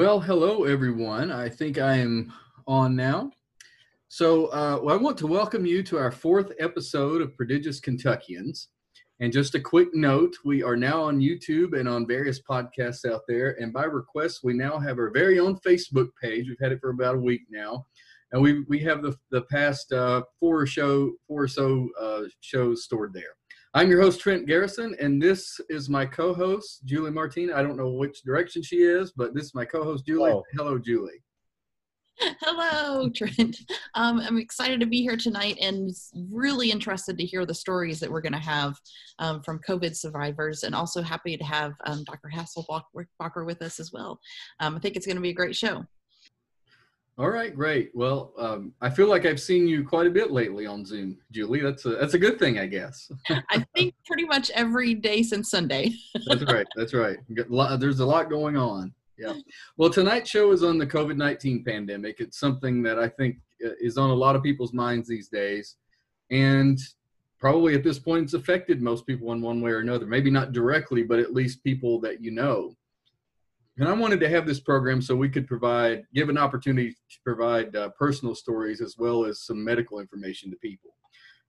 Well, hello everyone. I think I am on now. So, uh, well, I want to welcome you to our fourth episode of Prodigious Kentuckians. And just a quick note we are now on YouTube and on various podcasts out there. And by request, we now have our very own Facebook page. We've had it for about a week now. And we, we have the, the past uh, four, show, four or so uh, shows stored there. I'm your host, Trent Garrison, and this is my co host, Julie Martina. I don't know which direction she is, but this is my co host, Julie. Oh. Hello, Julie. Hello, Trent. Um, I'm excited to be here tonight and really interested to hear the stories that we're going to have um, from COVID survivors, and also happy to have um, Dr. Hasselbacher with us as well. Um, I think it's going to be a great show. All right, great. Well, um, I feel like I've seen you quite a bit lately on Zoom, Julie. That's a that's a good thing, I guess. I think pretty much every day since Sunday. that's right. That's right. There's a lot going on. Yeah. Well, tonight's show is on the COVID nineteen pandemic. It's something that I think uh, is on a lot of people's minds these days, and probably at this point it's affected most people in one way or another. Maybe not directly, but at least people that you know. And I wanted to have this program so we could provide, give an opportunity to provide uh, personal stories as well as some medical information to people.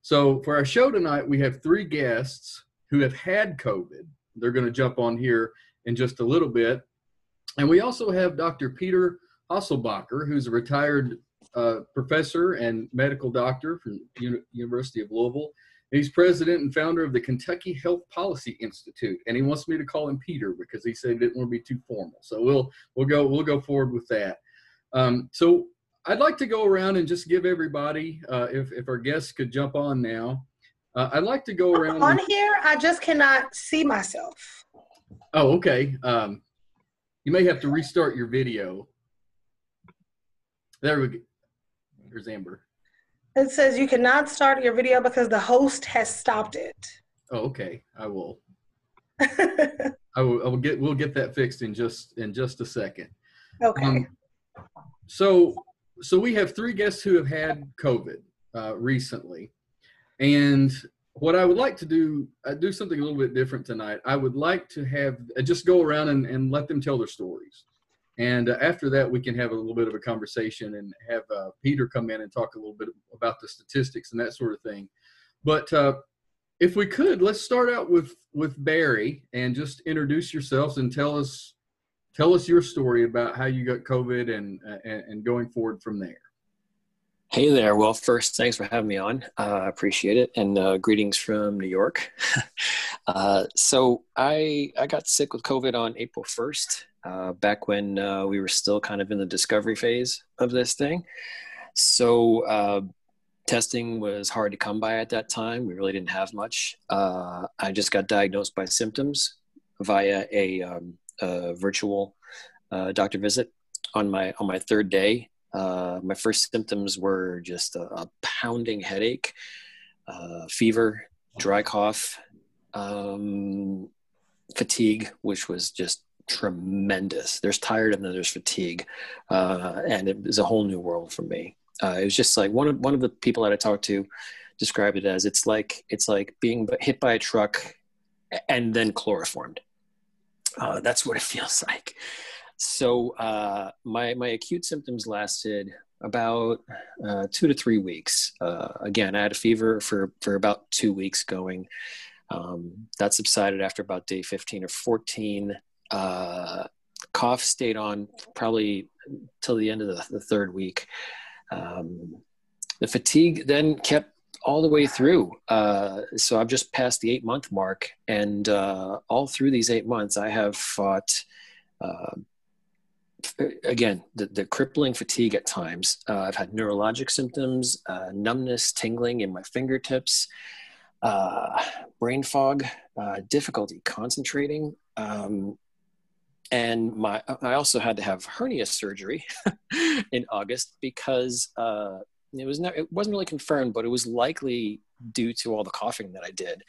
So for our show tonight, we have three guests who have had COVID. They're going to jump on here in just a little bit. And we also have Dr. Peter Hasselbacher, who's a retired uh, professor and medical doctor from University of Louisville. He's president and founder of the Kentucky Health Policy Institute, and he wants me to call him Peter because he said he didn't want to be too formal. So we'll we'll go we'll go forward with that. Um, so I'd like to go around and just give everybody, uh, if if our guests could jump on now, uh, I'd like to go around. On and, here, I just cannot see myself. Oh, okay. Um, you may have to restart your video. There we go. There's Amber. It says you cannot start your video because the host has stopped it. Oh, okay. I will. I will. I will get. We'll get that fixed in just in just a second. Okay. Um, so, so we have three guests who have had COVID uh, recently, and what I would like to do, I uh, do something a little bit different tonight. I would like to have uh, just go around and, and let them tell their stories. And uh, after that, we can have a little bit of a conversation and have uh, Peter come in and talk a little bit about the statistics and that sort of thing. But uh, if we could, let's start out with with Barry and just introduce yourselves and tell us tell us your story about how you got COVID and uh, and, going forward from there. Hey there. Well, first, thanks for having me on. I uh, appreciate it, and uh, greetings from New York. so, I I got sick with COVID on April first, uh, back when uh, we were still kind of in the discovery phase of this thing. So uh, testing was hard to come by at that time. We really didn't have much. Uh, I just got diagnosed by symptoms via a, um, a virtual uh, doctor visit on my on my third day. Uh, my first symptoms were just a, a pounding headache, fever, dry cough, um, fatigue, which was just tremendous. There's tired and then there's fatigue, uh, and it was a whole new world for me. Uh, it was just like one of one of the people that I talked to described it as it's like it's like being hit by a truck and then chloroformed. Uh, that's what it feels like. So uh, my my acute symptoms lasted about uh, two to three weeks. Uh, again, I had a fever for for about two weeks going. Um, that subsided after about day 15 or 14 uh, cough stayed on probably till the end of the, the third week. Um, the fatigue then kept all the way through. Uh, so I've just passed the eight month mark, and uh, all through these eight months, I have fought. Uh, again, the, the, crippling fatigue at times. Uh, I've had neurologic symptoms, uh, numbness, tingling in my fingertips, uh, brain fog, difficulty concentrating, um, and my I also had to have hernia surgery in August because uh, it was not, it wasn't really confirmed, but it was likely due to all the coughing that I did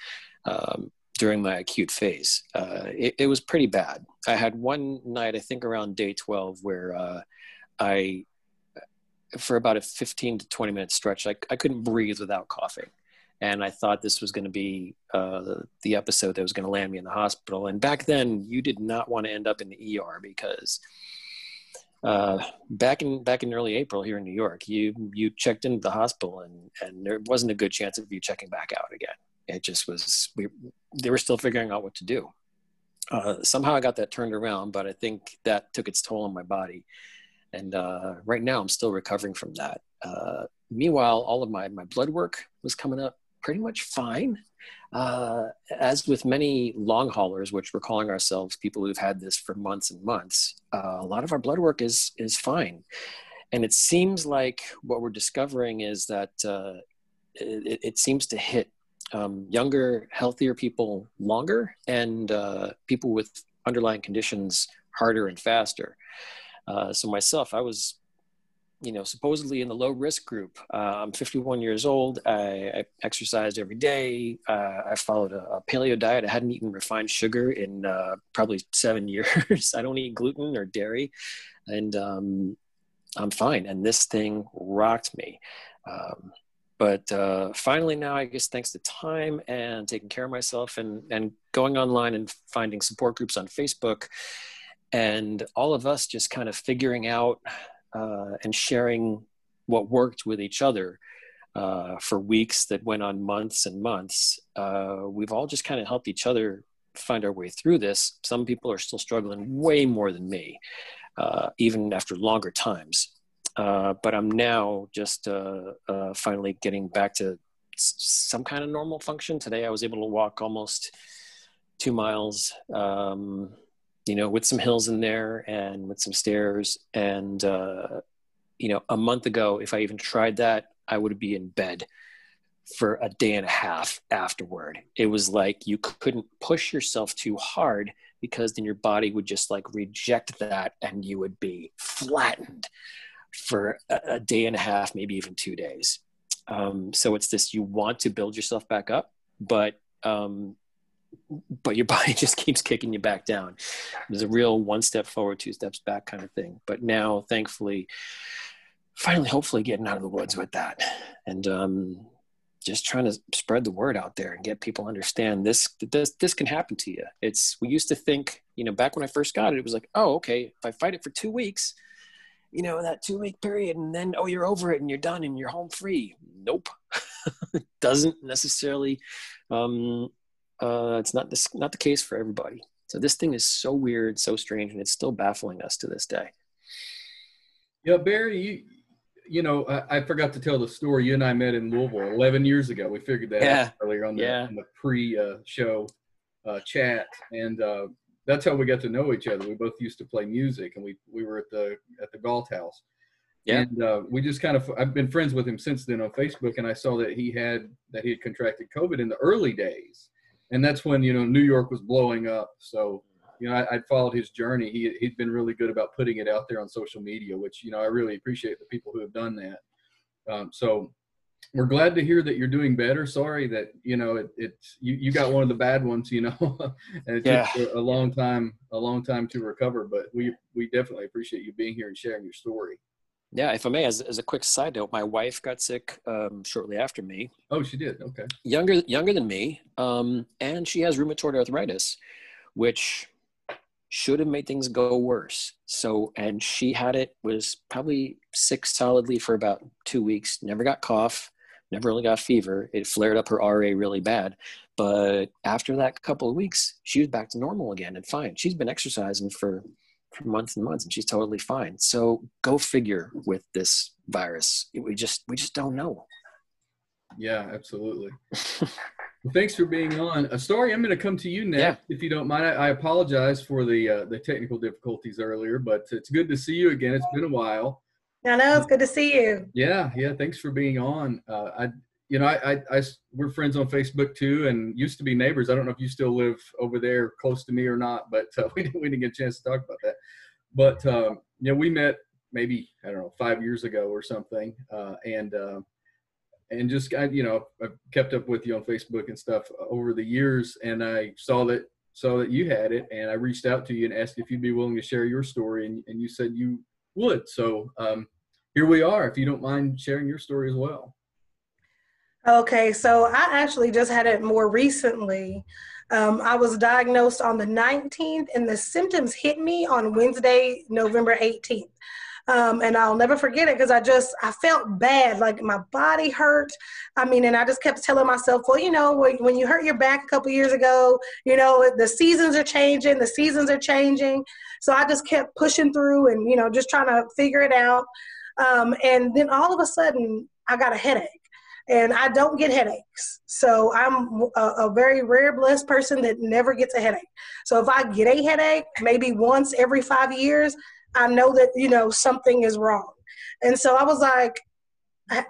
um, during my acute phase. Uh, it, it, was pretty bad. I had one night, I think around day twelve, where uh, I for about a 15 to 20 minute stretch, I, I couldn't breathe without coughing and I thought this was going to be uh, the episode that was going to land me in the hospital. And back then, you did not want to end up in the ER because uh, back in back in early April here in New York, you you checked into the hospital and and there wasn't a good chance of you checking back out again. It just was we they were still figuring out what to do. Uh, somehow I got that turned around, but I think that took its toll on my body, and uh, right now I'm still recovering from that. Uh, meanwhile, all of my my blood work was coming up pretty much fine. Uh, as with many long haulers, which we're calling ourselves people who've had this for months and months, uh, a lot of our blood work is is fine, and it seems like what we're discovering is that uh, it, it, seems to hit um, younger, healthier people longer, and uh, people with underlying conditions harder and faster. Uh, so myself, I was you know, supposedly in the low risk group. Uh, I'm 51 years old. I, I exercised every day. Uh, I followed a, a, paleo diet. I hadn't eaten refined sugar in uh, probably seven years. I don't eat gluten or dairy, and um, I'm fine. And this thing rocked me. Um, but uh, finally, now I guess thanks to time and taking care of myself and and going online and finding support groups on Facebook, and all of us just kind of figuring out uh, and sharing what worked with each other uh, for weeks that went on months and months. Uh, we've all just kind of helped each other find our way through this. Some people are still struggling way more than me, uh, even after longer times. Uh, but I'm now just uh, finally getting back to some kind of normal function. Today I was able to walk almost two miles. Um, you know, with some hills in there and with some stairs. And, uh, you know, a month ago, if I even tried that, I would be in bed for a day and a half afterward. It was like you couldn't push yourself too hard because then your body would just like reject that and you would be flattened for a, day and a half, maybe even two days. Um, so it's this you want to build yourself back up, but um, but your body just keeps kicking you back down. There's a real one step forward, two steps back kind of thing. But now, thankfully, finally, hopefully, getting out of the woods with that, and um, just trying to spread the word out there and get people understand this. This this can happen to you. It's we used to think, you know, back when I first got it, it was like, oh, okay, if I fight it for two weeks. You know that two week period, and then oh, you're over it and you're done and you're home free. Nope, It doesn't necessarily um, uh, it's not this not the case for everybody. So this thing is so weird, so strange, and it's still baffling us to this day. Yeah, Barry, you you know, I, I, forgot to tell the story. You and I met in Louisville 11 years ago. We figured that yeah. out earlier on the, yeah. the pre-show uh, uh, chat, and uh, that's how we got to know each other. We both used to play music, and we we were at the at the Galt House. Yeah. And uh, we just kind of I've been friends with him since then on Facebook, and I saw that he had that he had contracted COVID in the early days and that's when you know New York was blowing up. So you know I, would followed his journey. He he'd been really good about putting it out there on social media, which you know I really appreciate the people who have done that. Um, so we're glad to hear that you're doing better. Sorry that you know it, it's you, you got one of the bad ones, you know, and it yeah. took a long time a long time to recover. But we we definitely appreciate you being here and sharing your story. Yeah, if I may, as, as a quick side note, my wife got sick um, shortly after me. Oh, she did. Okay. Younger younger than me, um, and she has rheumatoid arthritis, which should have made things go worse. So, and she had it was probably sick solidly for about two weeks. Never got cough, never really got fever. It flared up her RA really bad, but after that couple of weeks, she was back to normal again and fine. She's been exercising for for months and months and she's totally fine so go figure with this virus we just we just don't know yeah absolutely well, thanks for being on a story i'm going to come to you next yeah. if you don't mind I, I, apologize for the uh, the technical difficulties earlier but it's good to see you again it's been a while I know it's good to see you. Yeah, yeah. Thanks for being on. Uh, I you know, I, I, I, we're friends on Facebook too, and used to be neighbors. I don't know if you still live over there close to me or not, but uh, we didn't we didn't get a chance to talk about that. But um, you know, we met maybe I don't know five years ago or something, uh, and uh, and just I, you know I've kept up with you on Facebook and stuff over the years, and I saw that saw that you had it, and I reached out to you and asked if you'd be willing to share your story, and, and you said you would. So um, here we are. If you don't mind sharing your story as well. Okay, so I actually just had it more recently. Um, I was diagnosed on the 19th, and the symptoms hit me on Wednesday, November 18th. Um, and I'll never forget it because I just I felt bad, like my body hurt. I mean, and I just kept telling myself, well, you know, when, when you hurt your back a couple years ago, you know, the seasons are changing, the seasons are changing. So I just kept pushing through and you know just trying to figure it out. Um, and then all of a sudden, I got a headache and I don't get headaches. So I'm a, a, very rare blessed person that never gets a headache. So if I get a headache, maybe once every five years, I know that you know something is wrong. And so I was like,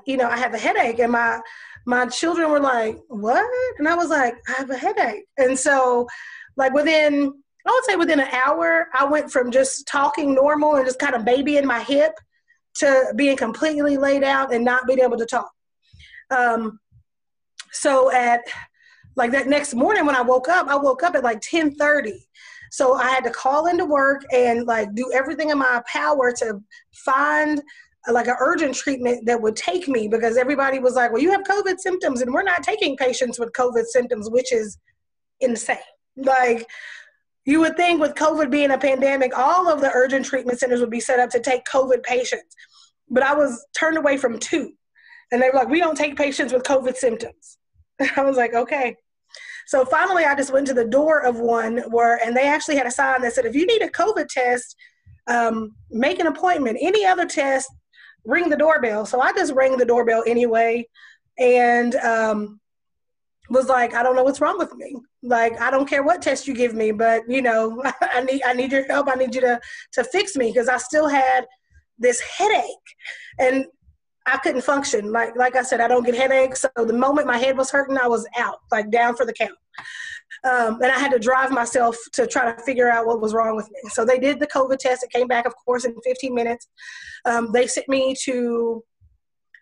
you know, I have a headache, and my my children were like, "What?" And I was like, "I have a headache." And so, like within, I would say within an hour, I went from just talking normal and just kind of babying my hip to being completely laid out and not being able to talk. Um, so at like that next morning when I woke up, I woke up at like 1030. So I had to call into work and like do everything in my power to find like an urgent treatment that would take me because everybody was like, well, you have COVID symptoms and we're not taking patients with COVID symptoms, which is insane. Like, you would think with COVID being a pandemic, all of the urgent treatment centers would be set up to take COVID patients. But I was turned away from two. And they were like, we don't take patients with COVID symptoms. I was like, okay. So finally, I just went to the door of one where, and they actually had a sign that said, if you need a COVID test, um, make an appointment. Any other test, ring the doorbell. So I just rang the doorbell anyway and um, was like, I don't know what's wrong with me. Like, I don't care what test you give me, but you know, I need I need your help. I need you to to fix me because I still had this headache. And I couldn't function. Like like I said, I don't get headaches. So the moment my head was hurting, I was out, like down for the count. Um, and I had to drive myself to try to figure out what was wrong with me. So they did the COVID test. It came back, of course, in 15 minutes. Um, they sent me to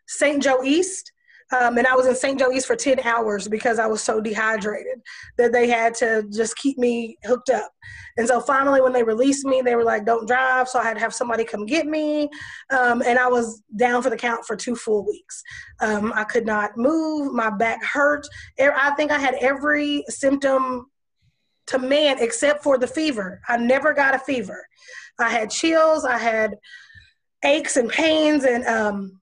St. Joe East. Um, and I was in St. Joe East for 10 hours because I was so dehydrated that they had to just keep me hooked up. And so finally, when they released me, they were like, don't drive. So I had to have somebody come get me. Um, and I was down for the count for two full weeks. Um, I could not move. My back hurt. I think I had every symptom to man except for the fever. I never got a fever. I had chills. I had aches and pains and um,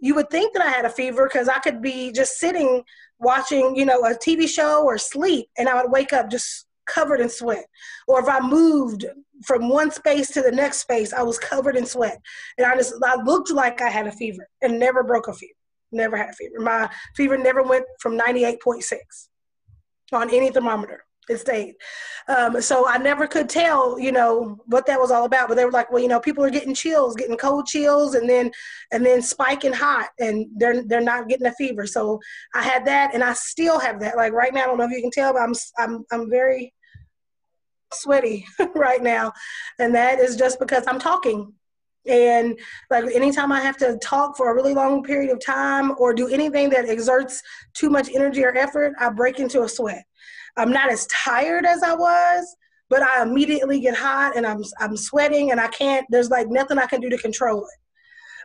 you would think that I had a fever because I could be just sitting watching, you know, a TV show or sleep, and I would wake up just covered in sweat. Or if I moved from one space to the next space, I was covered in sweat, and I just I looked like I had a fever and never broke a fever. Never had a fever. My fever never went from ninety eight point six on any thermometer it stayed. Um, so I never could tell, you know, what that was all about. But they were like, well, you know, people are getting chills, getting cold chills, and then and then spiking hot, and they're they're not getting a fever. So I had that, and I still have that. Like right now, I don't know if you can tell, but I'm I'm I'm very sweaty right now, and that is just because I'm talking. And like anytime I have to talk for a really long period of time or do anything that exerts too much energy or effort, I break into a sweat. I'm not as tired as I was, but I immediately get hot and I'm I'm sweating and I can't. There's like nothing I can do to control it.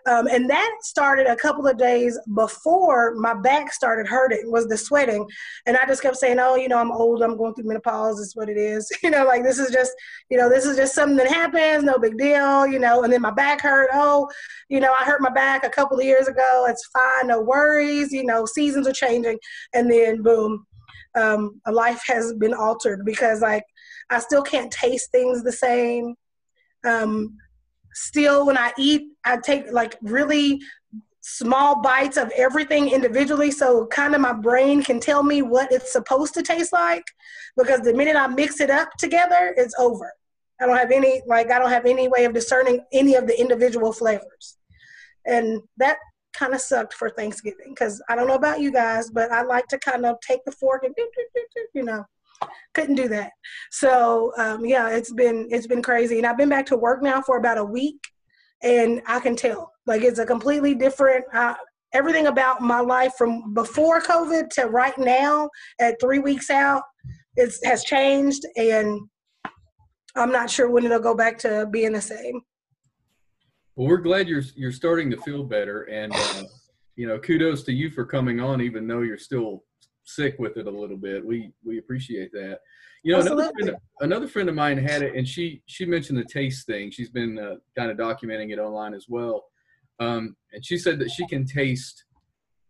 Um, and that started a couple of days before my back started hurting was the sweating. And i just kept saying oh you know i'm old i'm going through menopause is what it is. You know like this is just you know this is just something that happens no big deal you know. And then my back hurt. Oh you know i hurt my back a couple of years ago. It's fine no worries you know seasons are changing. And then boom um, a life has been altered because like I still can't taste things the same. Um, still, when I eat, I take like really small bites of everything individually, so kind of my brain can tell me what it's supposed to taste like. Because the minute I mix it up together, it's over. I don't have any like I don't have any way of discerning any of the individual flavors, and that kind of sucked for Thanksgiving because I don't know about you guys, but I like to kind of take the fork and you know couldn't do that. So um, yeah, it's been it's been crazy, and I've been back to work now for about a week, and I can tell like it's a completely different. Uh, everything about my life from before COVID to right now at three weeks out, it has changed, and I'm not sure when it'll go back to being the same. Well, we're glad you're you're starting to feel better, and uh, you know, kudos to you for coming on, even though you're still sick with it a little bit. We we appreciate that. You know, another friend, another friend, of mine had it, and she she mentioned the taste thing. She's been uh, kind of documenting it online as well, um, and she said that she can taste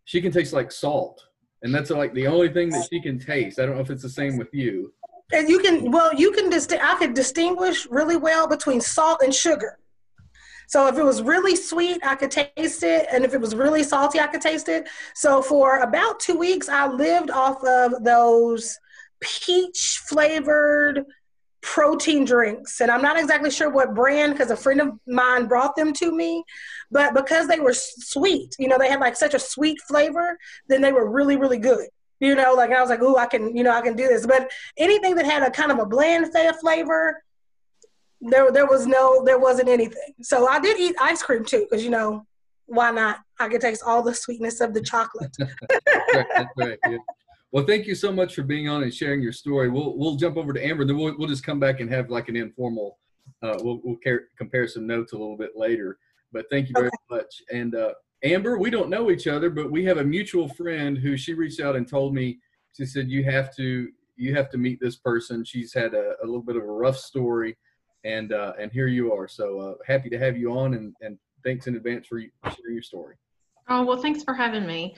she can taste like salt, and that's like the only thing that she can taste. I don't know if it's the same with you. And you can well, you can dist- I could distinguish really well between salt and sugar. So if it was really sweet, I could taste it. And if it was really salty, I could taste it. So for about two weeks, I lived off of those peach flavored protein drinks. And I'm not exactly sure what brand because a friend of mine brought them to me. But because they were sweet, you know, they had like such a sweet flavor, then they were really, really good. You know, like I was like, ooh, I can, you know, I can do this. But anything that had a kind of a bland flavor, there there was no there wasn't anything. So I did eat ice cream too, because you know why not? I could taste all the sweetness of the chocolate. right, right, yeah. Well, thank you so much for being on and sharing your story. We'll we'll jump over to Amber, then we'll we'll just come back and have like an informal. Uh, we'll we'll care, compare some notes a little bit later. But thank you very okay. much. And uh, Amber, we don't know each other, but we have a mutual friend who she reached out and told me. She said you have to you have to meet this person. She's had a, a little bit of a rough story and uh, and here you are. So uh, happy to have you on, and, and thanks in advance for sharing your story. Oh well, thanks for having me.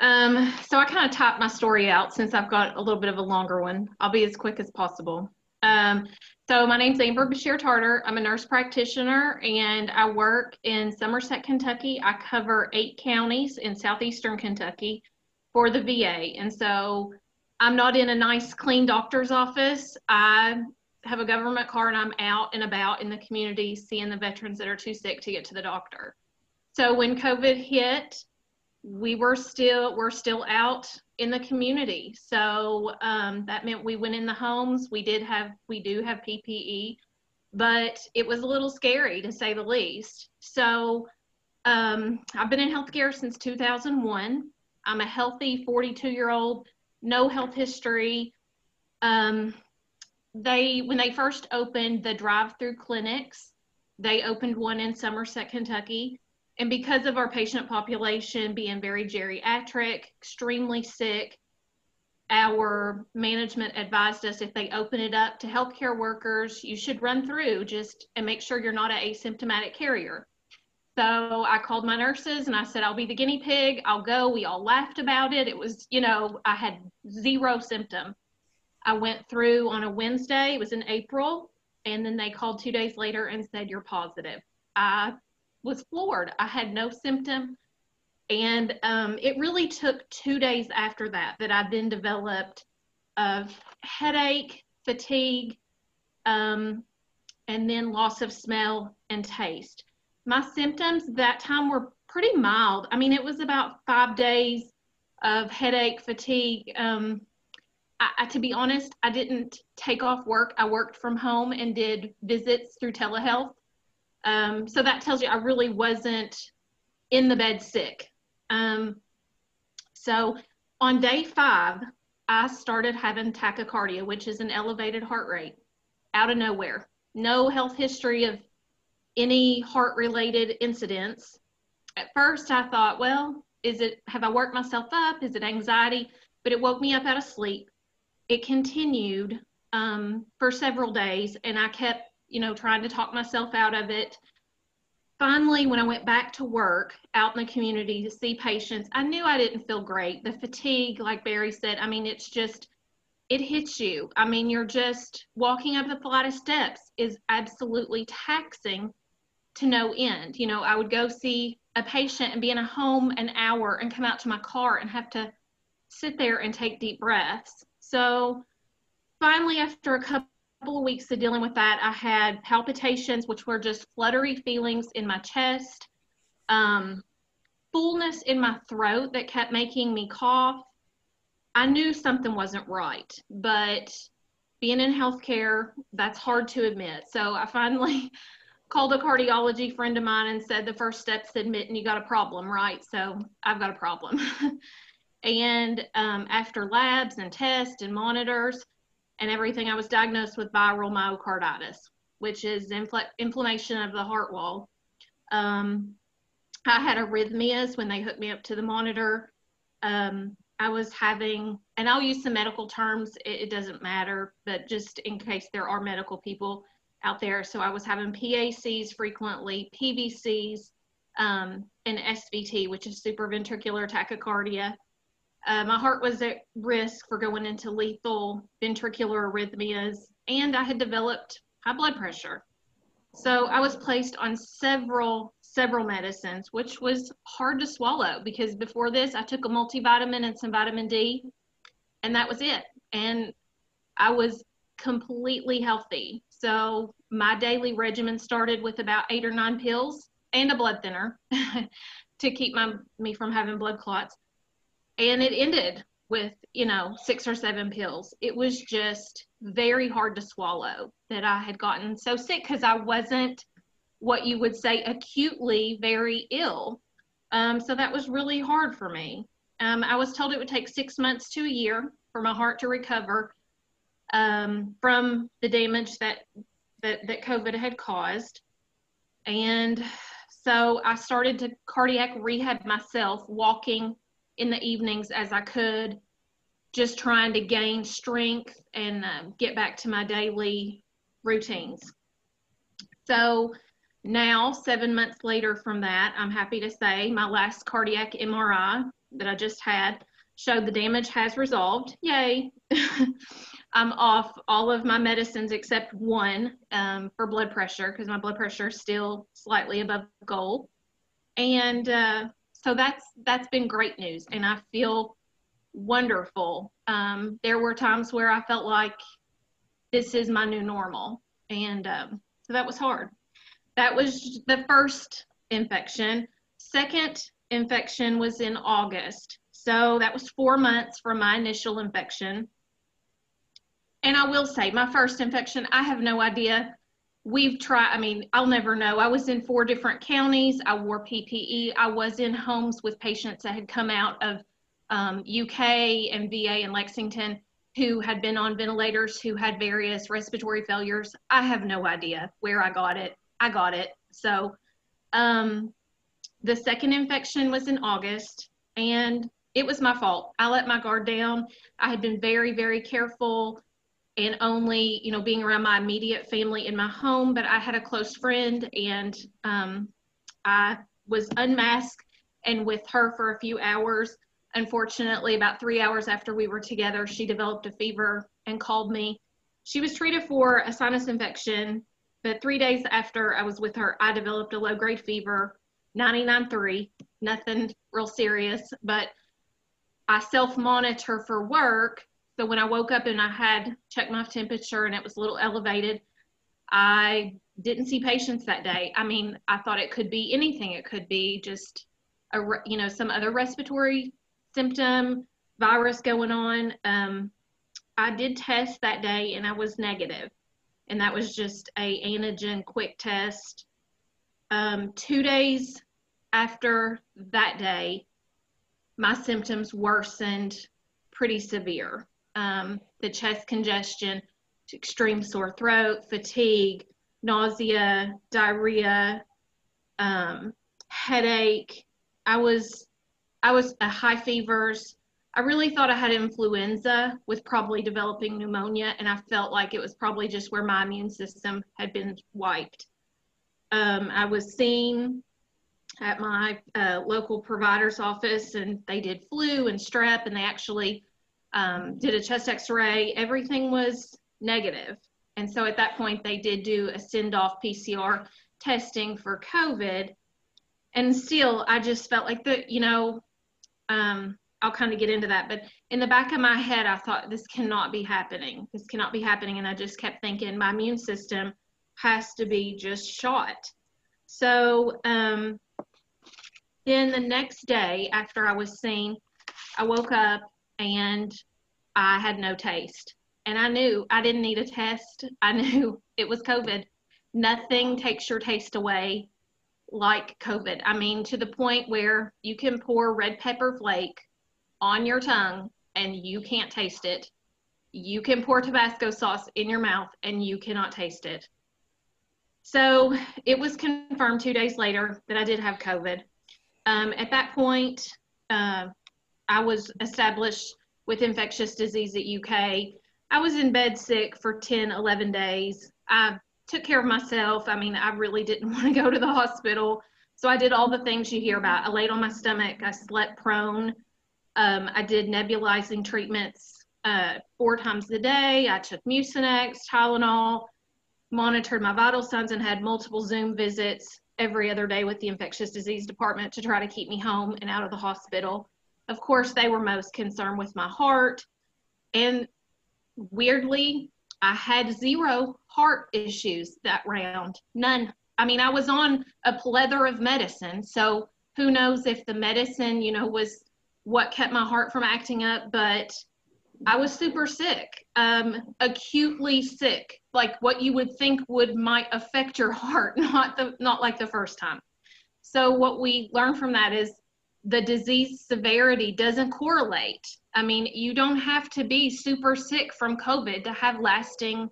Um, so I kind of typed my story out since I've got a little bit of a longer one. I'll be as quick as possible. Um, so my name's Amber Bashir Tarter. I'm a nurse practitioner and I work in Somerset, Kentucky. I cover eight counties in southeastern Kentucky for the VA. And so I'm not in a nice, clean doctor's office. I have a government car and I'm out and about in the community seeing the veterans that are too sick to get to the doctor. So when COVID hit, we were still we're still out in the community. So um, that meant we went in the homes. We did have we do have PPE, but it was a little scary to say the least. So um, I've been in healthcare since 2001. I'm a healthy 42 year old, no health history. Um, they when they first opened the drive-through clinics, they opened one in Somerset, Kentucky. And because of our patient population being very geriatric, extremely sick, our management advised us if they open it up to healthcare workers, you should run through just and make sure you're not an asymptomatic carrier. So I called my nurses and I said, I'll be the guinea pig. I'll go. We all laughed about it. It was, you know, I had zero symptom. I went through on a Wednesday, it was in April, and then they called two days later and said, You're positive. I was floored. I had no symptom. And um, it really took two days after that that I then developed of headache, fatigue, um, and then loss of smell and taste. My symptoms that time were pretty mild. I mean, it was about five days of headache, fatigue, um, I, I, to be honest, I didn't take off work. I worked from home and did visits through telehealth. Um, so that tells you I really wasn't in the bed sick. Um, so on day five, I started having tachycardia, which is an elevated heart rate out of nowhere. No health history of any heart related incidents. At first, I thought, well, is it, have I worked myself up? Is it anxiety? But it woke me up out of sleep it continued um, for several days and I kept, you know, trying to talk myself out of it. Finally, when I went back to work out in the community to see patients, I knew I didn't feel great. The fatigue, like Barry said, I mean, it's just, it hits you. I mean, you're just walking up a flight of steps is absolutely taxing to no end. You know, I would go see a patient and be in a home an hour and come out to my car and have to sit there and take deep breaths. So finally, after a couple of weeks of dealing with that, I had palpitations, which were just fluttery feelings in my chest, um, fullness in my throat that kept making me cough. I knew something wasn't right, but being in healthcare, that's hard to admit. So I finally called a cardiology friend of mine and said the first step's admitting you got a problem, right? So I've got a problem. And um, after labs and tests and monitors and everything, I was diagnosed with viral myocarditis, which is infl- inflammation of the heart wall. Um, I had arrhythmias when they hooked me up to the monitor. Um, I was having, and I'll use some medical terms, it, it, doesn't matter, but just in case there are medical people out there. So I was having PACs frequently, PVCs, um, and SVT, which is supraventricular tachycardia. Uh, my heart was at risk for going into lethal ventricular arrhythmias, and I had developed high blood pressure. So I was placed on several several medicines, which was hard to swallow because before this I took a multivitamin and some vitamin D, and that was it. And I was completely healthy. So my daily regimen started with about eight or nine pills and a blood thinner to keep my me from having blood clots. And it ended with, you know, six or seven pills. It was just very hard to swallow that I had gotten so sick because I wasn't what you would say acutely very ill. Um, so that was really hard for me. Um, I was told it would take six months to a year for my heart to recover um, from the damage that, that that COVID had caused, and so I started to cardiac rehab myself, walking in the evenings as I could, just trying to gain strength and uh, get back to my daily routines. So now, seven months later from that, I'm happy to say my last cardiac MRI that I just had showed the damage has resolved. Yay! I'm off all of my medicines except one um, for blood pressure because my blood pressure is still slightly above goal. And uh, so that's that's been great news, and I feel wonderful. Um, there were times where I felt like this is my new normal, and um, so that was hard. That was the first infection. Second infection was in August. So that was four months from my initial infection. And I will say, my first infection, I have no idea. We've tried, I mean, I'll never know. I was in four different counties. I wore PPE. I was in homes with patients that had come out of um, UK and VA in Lexington who had been on ventilators, who had various respiratory failures. I have no idea where I got it. I got it. So um, the second infection was in August, and it was my fault. I let my guard down. I had been very, very careful and only, you know, being around my immediate family in my home, but I had a close friend and um, I was unmasked and with her for a few hours. Unfortunately, about three hours after we were together, she developed a fever and called me. She was treated for a sinus infection but three days after I was with her, I developed a low grade fever, 99.3, nothing real serious, but I self monitor for work. So when I woke up and I had checked my temperature and it was a little elevated, I didn't see patients that day. I mean, I thought it could be anything. It could be just a, you know, some other respiratory symptom, virus going on. Um, I did test that day and I was negative and that was just a antigen quick test. Um, two days after that day, my symptoms worsened pretty severe. Um, the chest congestion, extreme sore throat, fatigue, nausea, diarrhea, um, headache. I was, I was a high fevers, I really thought I had influenza with probably developing pneumonia, and I felt like it was probably just where my immune system had been wiped. Um, I was seen at my uh, local provider's office, and they did flu and strep, and they actually um, did a chest x ray. Everything was. And so at that point, they did do a send off PCR testing for COVID. And still, I just felt like the, you know, um, I'll kind of get into that. But in the back of my head, I thought this cannot be happening. This cannot be happening. And I just kept thinking my immune system has to be just shot. So um, then the next day after I was seen, I woke up and I had no taste. And I knew I didn't need a test. I knew it was COVID. Nothing takes your taste away like COVID. I mean, to the point where you can pour red pepper flake on your tongue and you can't taste it. You can pour Tabasco sauce in your mouth and you cannot taste it. So it was confirmed two days later that I did have COVID. Um, at that point, uh, I was established with infectious disease at UK. I was in bed sick for 10, 11 days. I took care of myself. I mean, I really didn't want to go to the hospital. So I did all the things you hear about. I laid on my stomach, I slept prone. Um, I did nebulizing treatments uh, four times a day. I took Mucinex, Tylenol, monitored my vital signs, and had multiple Zoom visits every other day with the infectious disease department to try to keep me home and out of the hospital. Of course, they were most concerned with my heart. And weirdly, I had zero heart issues that round. None. I mean, I was on a plethora of medicine. So who knows if the medicine, you know, was what kept my heart from acting up, but I was super sick, um, acutely sick, like what you would think would might affect your heart, not the not like the first time. So what we learned from that is the disease severity doesn't correlate. I mean, you don't have to be super sick from COVID to have lasting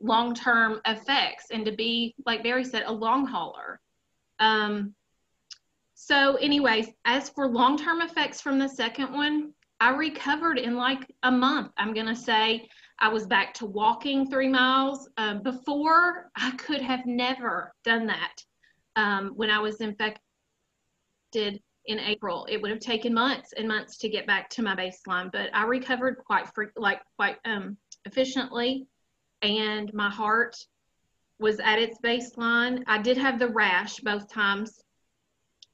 long-term effects and to be, like Barry said, a long hauler. Um, so anyways, as for long-term effects from the second one, I recovered in like a month. I'm going to say I was back to walking three miles. Uh, before, I could have never done that um, when I was infected in April. It would have taken months and months to get back to my baseline, but I recovered quite like quite um, efficiently, and my heart was at its baseline. I did have the rash both times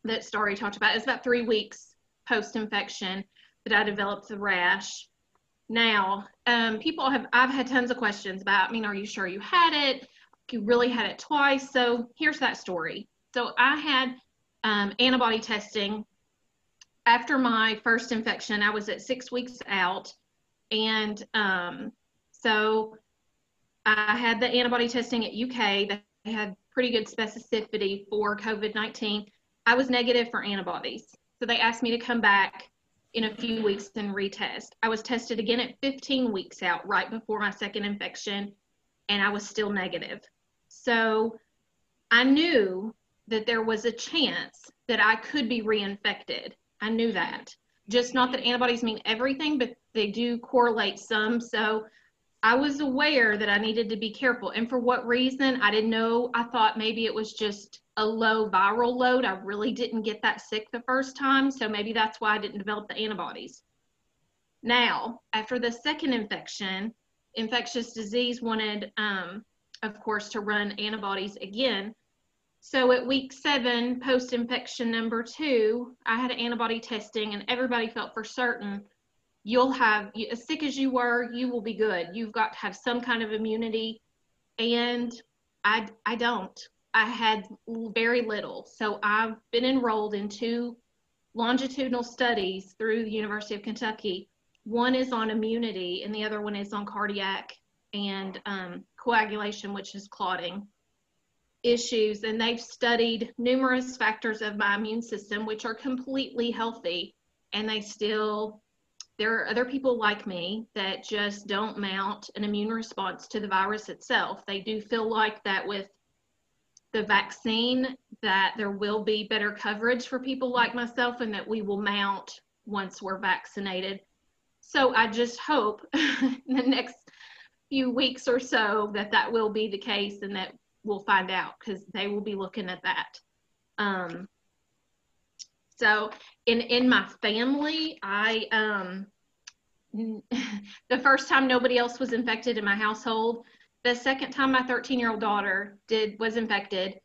that Starry talked about. It's about three weeks post infection that I developed the rash. Now, um, people have, I've had tons of questions about, I mean, are you sure you had it? You really had it twice. So here's that story. So I had um, antibody testing after my first infection. I was at six weeks out. And um, so I had the antibody testing at UK that had pretty good specificity for COVID 19. I was negative for antibodies. So they asked me to come back in a few weeks and retest. I was tested again at 15 weeks out, right before my second infection, and I was still negative. So I knew that there was a chance that I could be reinfected. I knew that. Just not that antibodies mean everything, but they do correlate some. So I was aware that I needed to be careful. And for what reason, I didn't know. I thought maybe it was just a low viral load. I really didn't get that sick the first time. So maybe that's why I didn't develop the antibodies. Now, after the second infection, infectious disease wanted, um, of course, to run antibodies again. So at week seven, post infection number two, I had antibody testing, and everybody felt for certain you'll have, as sick as you were, you will be good. You've got to have some kind of immunity. And I, I don't. I had very little. So I've been enrolled in two longitudinal studies through the University of Kentucky. One is on immunity, and the other one is on cardiac and um, coagulation, which is clotting issues. And they've studied numerous factors of my immune system, which are completely healthy. And they still, there are other people like me that just don't mount an immune response to the virus itself. They do feel like that with the vaccine that there will be better coverage for people like myself and that we will mount once we're vaccinated. So I just hope in the next few weeks or so that that will be the case and that we'll find out because they will be looking at that. Um, so in in my family, I um, the first time nobody else was infected in my household, the second time my 13 year old daughter did was infected.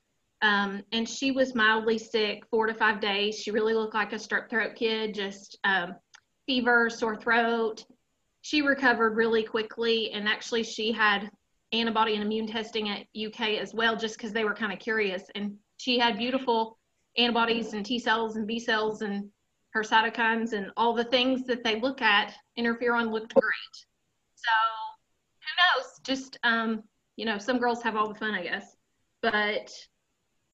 Um, and she was mildly sick four to five days. She really looked like a strep throat kid just um, fever sore throat. She recovered really quickly and actually she had antibody and immune testing at uk as well just because they were kind of curious and she had beautiful antibodies and t cells and b cells and her cytokines and all the things that they look at interferon looked great so who knows? Just um, you know, some girls have all the fun, I guess. But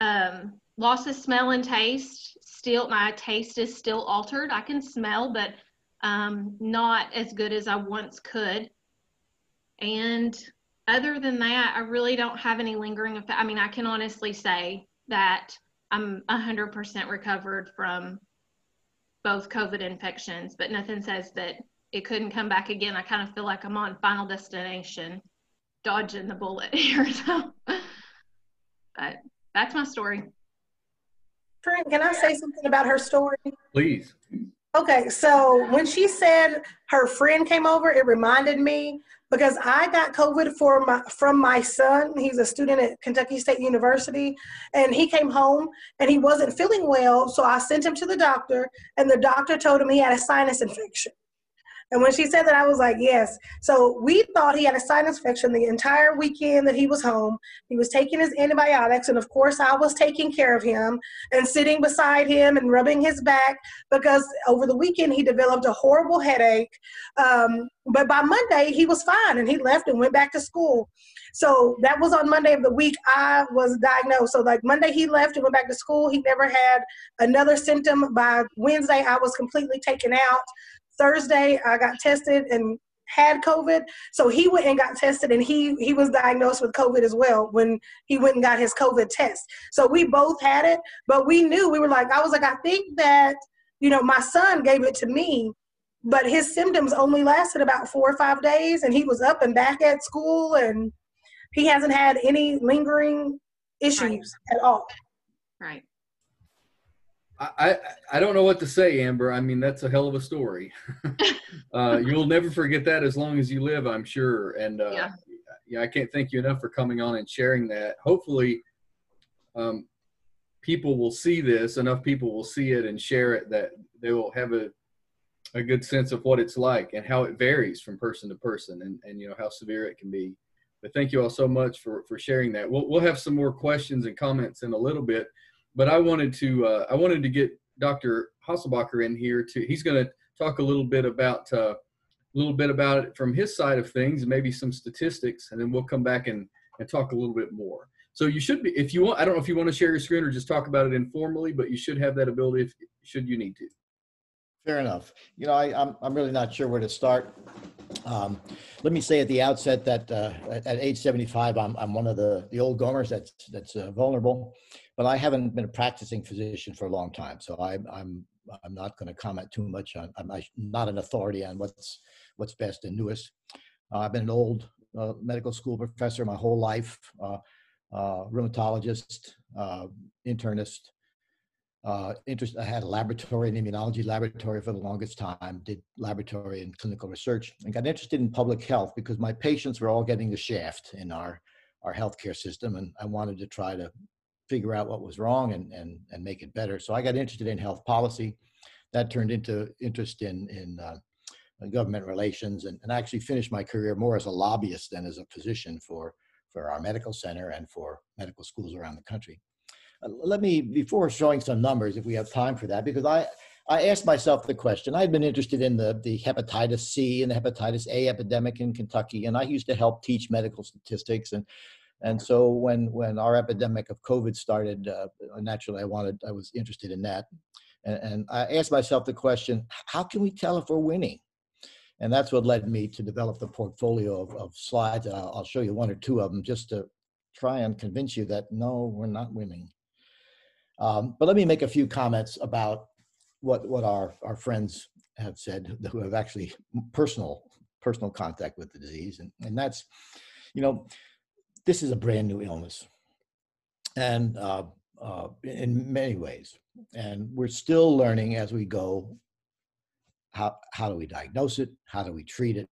um, loss of smell and taste. Still, my taste is still altered. I can smell, but um, not as good as I once could. And other than that, I really don't have any lingering effect. I mean, I can honestly say that I'm 100% recovered from both COVID infections, but nothing says that it couldn't come back again. I kind of feel like I'm on final destination, dodging the bullet here. So, but that's my story. Trent, can I say something about her story? Please. Okay, so when she said her friend came over, it reminded me because I got COVID for my, from my son. He's a student at Kentucky State University, and he came home and he wasn't feeling well. So I sent him to the doctor, and the doctor told him he had a sinus infection. And when she said that, I was like, yes. So we thought he had a sinus infection the entire weekend that he was home. He was taking his antibiotics, and of course, I was taking care of him and sitting beside him and rubbing his back because over the weekend he developed a horrible headache. Um, but by Monday, he was fine and he left and went back to school. So that was on Monday of the week I was diagnosed. So, like Monday, he left and went back to school. He never had another symptom. By Wednesday, I was completely taken out. Thursday, I got tested and had COVID. So he went and got tested, and he he was diagnosed with COVID as well when he went and got his COVID test. So we both had it, but we knew we were like, I was like, I think that you know my son gave it to me, but his symptoms only lasted about four or five days, and he was up and back at school, and he hasn't had any lingering issues right. at all. Right. I, I don't know what to say, Amber. I mean, that's a hell of a story. uh, you'll never forget that as long as you live, I'm sure. And uh, yeah. yeah, I can't thank you enough for coming on and sharing that. Hopefully, um, people will see this. Enough people will see it and share it that they will have a a good sense of what it's like and how it varies from person to person, and and you know how severe it can be. But thank you all so much for for sharing that. We'll we'll have some more questions and comments in a little bit but I wanted to uh, I wanted to get Dr. Hasselbacher in here to he's going to talk a little bit about uh, a little bit about it from his side of things maybe some statistics and then we'll come back and, and talk a little bit more. So you should be if you want I don't know if you want to share your screen or just talk about it informally, but you should have that ability if should you need to. Fair enough. You know, I, I'm, I'm really not sure where to start. Um, let me say at the outset that uh, at, age 75, I'm, I'm one of the, the old gomers that's, that's uh, vulnerable but I haven't been a practicing physician for a long time, so I'm I'm I'm not going to comment too much on. I'm not an authority on what's what's best and newest. Uh, I've been an old uh, medical school professor my whole life, uh, uh rheumatologist, internist. Uh, interest. I had a laboratory, an immunology laboratory for the longest time. Did laboratory and clinical research, and got interested in public health because my patients were all getting the shaft in our our healthcare system, and I wanted to try to figure out what was wrong and, and, and make it better. So I got interested in health policy. That turned into interest in, in uh, government relations and, and I actually finished my career more as a lobbyist than as a physician for, for our medical center and for medical schools around the country. Let me, before showing some numbers, if we have time for that, because I, I asked myself the question. I'd been interested in the, the hepatitis C and the hepatitis A epidemic in Kentucky, and I used to help teach medical statistics. And and so when when our epidemic of COVID started, uh, naturally I wanted I was interested in that, and, and I asked myself the question: How can we tell if we're winning? And that's what led me to develop the portfolio of, of slides. I'll show you one or two of them just to try and convince you that no, we're not winning. Um, but let me make a few comments about what what our our friends have said who have actually personal personal contact with the disease, and and that's you know this is a brand new illness, and uh, uh, in many ways, and we're still learning as we go. How how do we diagnose it? How do we treat it?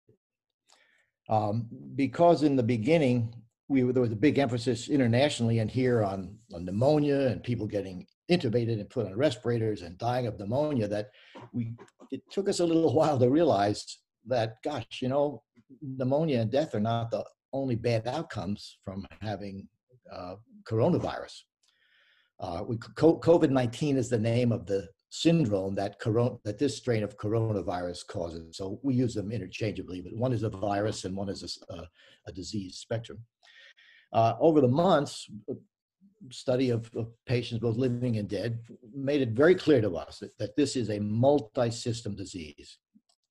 Um, because in the beginning, we there was a big emphasis internationally and here on, on pneumonia and people getting intubated and put on respirators and dying of pneumonia that we it took us a little while to realize that gosh you know pneumonia and death are not the only bad outcomes from having uh, coronavirus. Uh, COVID 19 is the name of the syndrome that, that this strain of coronavirus causes. So we use them interchangeably, but one is a virus and one is a, a, a disease spectrum. Uh, over the months, study of, of, patients, both living and dead, made it very clear to us that, that this is a multi-system disease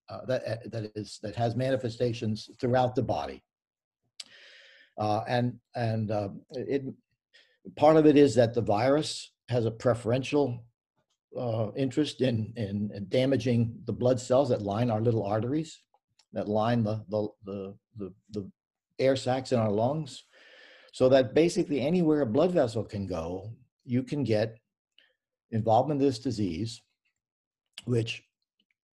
uh, that, that, is, that has manifestations throughout the body. Uh, and and uh, it part of it is that the virus has a preferential uh, interest in, in, in damaging the blood cells that line our little arteries, that line the, the, the, the, the air sacs in our lungs, so that basically anywhere a blood vessel can go, you can get involvement in this disease, which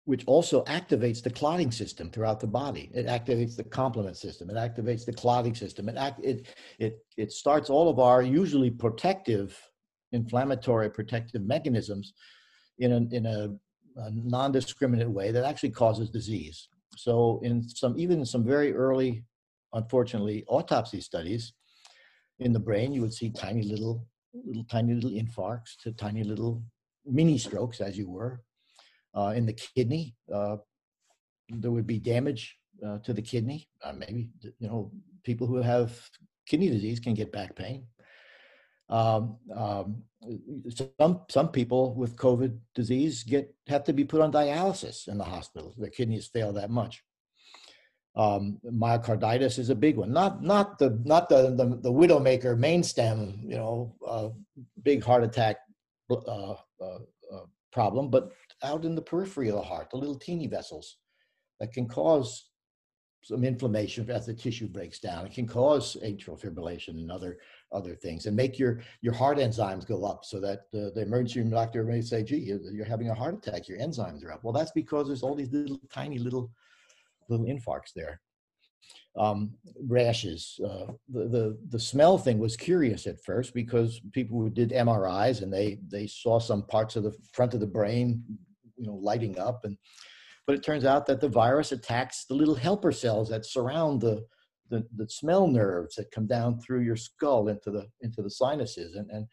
which also activates the clotting system throughout the body. It activates the complement system. It activates the clotting system. It act, it it it starts all of our usually protective, inflammatory protective mechanisms in a in a, a non-discriminate way that actually causes disease. So in some even in some very early, unfortunately, autopsy studies in the brain, you would see tiny little little tiny little infarcts to tiny little mini strokes, as you were, uh, in the kidney. Uh, there would be damage uh, to the kidney. Uh, maybe you know people who have kidney disease can get back pain. Um, um, some some people with COVID disease get have to be put on dialysis in the hospital. Their kidneys fail that much. Um, myocarditis is a big one. Not not the not the the, the widowmaker main stem, you know, uh, big heart attack uh, uh, uh, problem, but out in the periphery of the heart, the little teeny vessels that can cause some inflammation as the tissue breaks down. It can cause atrial fibrillation and other other things, and make your your heart enzymes go up, so that uh, the emergency room doctor may say, "Gee, you're, you're having a heart attack. Your enzymes are up." Well, that's because there's all these little tiny little little infarcts there. Um, rashes. Uh, the, the the smell thing was curious at first because people who did MRIs and they they saw some parts of the front of the brain, you know, lighting up, and but it turns out that the virus attacks the little helper cells that surround the the, the smell nerves that come down through your skull into the into the sinuses and and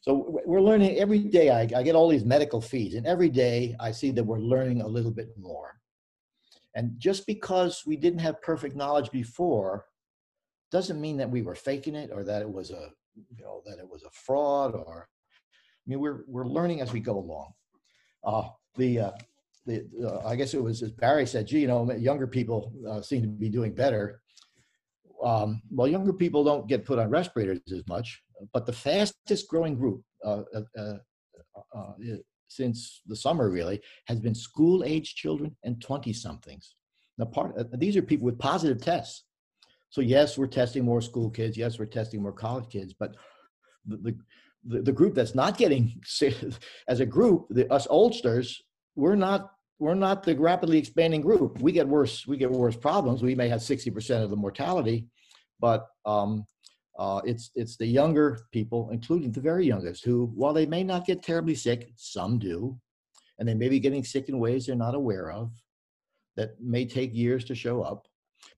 so we're learning every day I, I get all these medical feeds and every day i see that we're learning a little bit more and just because we didn't have perfect knowledge before doesn't mean that we were faking it or that it was a you know that it was a fraud or I mean we're we're learning as we go along. Uh, the uh, the uh, I guess it was as Barry said, gee, you know, younger people uh, seem to be doing better. Um, well, younger people don't get put on respirators as much, but the fastest growing group uh, uh, since the summer really has been school age children and 20 somethings. Now, part uh, these are people with positive tests. So yes, we're testing more school kids. Yes, we're testing more college kids, but the the, the group that's not getting as a group, the, us oldsters, we're not we're not the rapidly expanding group. We get worse. We get worse problems. We may have 60% of the mortality, but um, uh, it's it's the younger people, including the very youngest, who, while they may not get terribly sick, some do, and they may be getting sick in ways they're not aware of, that may take years to show up.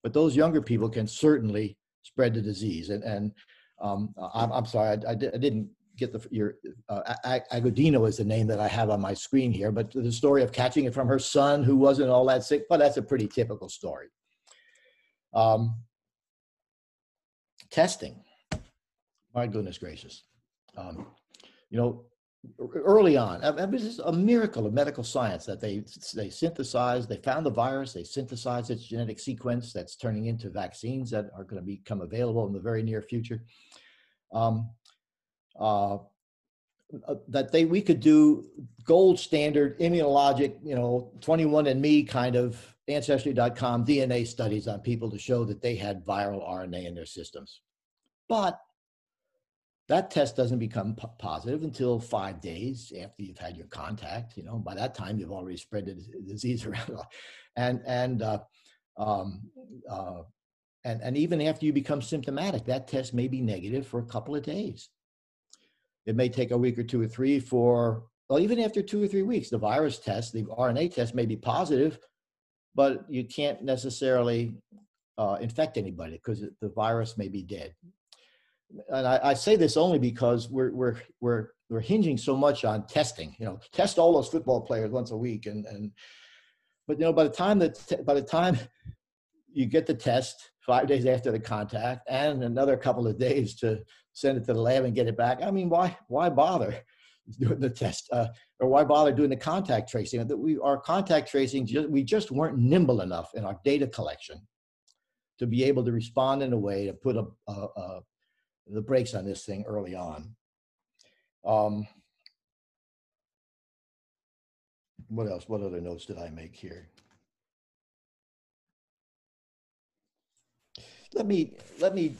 But those younger people can certainly spread the disease. And and um, I'm, I'm sorry, I, I, I, didn't get the your uh, Agudino is the name that I have on my screen here, but the story of catching it from her son who wasn't all that sick, but that's a pretty typical story. Um, testing. My goodness gracious. Um, you know, early on, it was a miracle of medical science that they they synthesized, they found the virus, they synthesized its genetic sequence that's turning into vaccines that are going to become available in the very near future. Um, uh, uh that they we could do gold standard immunologic, you know, 21 and me kind of ancestry.com DNA studies on people to show that they had viral RNA in their systems. But that test doesn't become p- positive until five days after you've had your contact. You know, by that time you've already spread the disease around, and and uh, um, uh, and and even after you become symptomatic, that test may be negative for a couple of days. It may take a week or two or three for, well, even after two or three weeks, the virus test, the RNA test may be positive, but you can't necessarily uh, infect anybody because the virus may be dead and I, I, say this only because we're we're we're we're hinging so much on testing. You know, test all those football players once a week, and and but you know by the time that by the time you get the test five days after the contact and another couple of days to send it to the lab and get it back. I mean, why why bother doing the test uh, or why bother doing the contact tracing? That we our contact tracing just, we just weren't nimble enough in our data collection to be able to respond in a way to put a, a, a the brakes on this thing early on. Um, what else? What other notes did I make here? Let me let me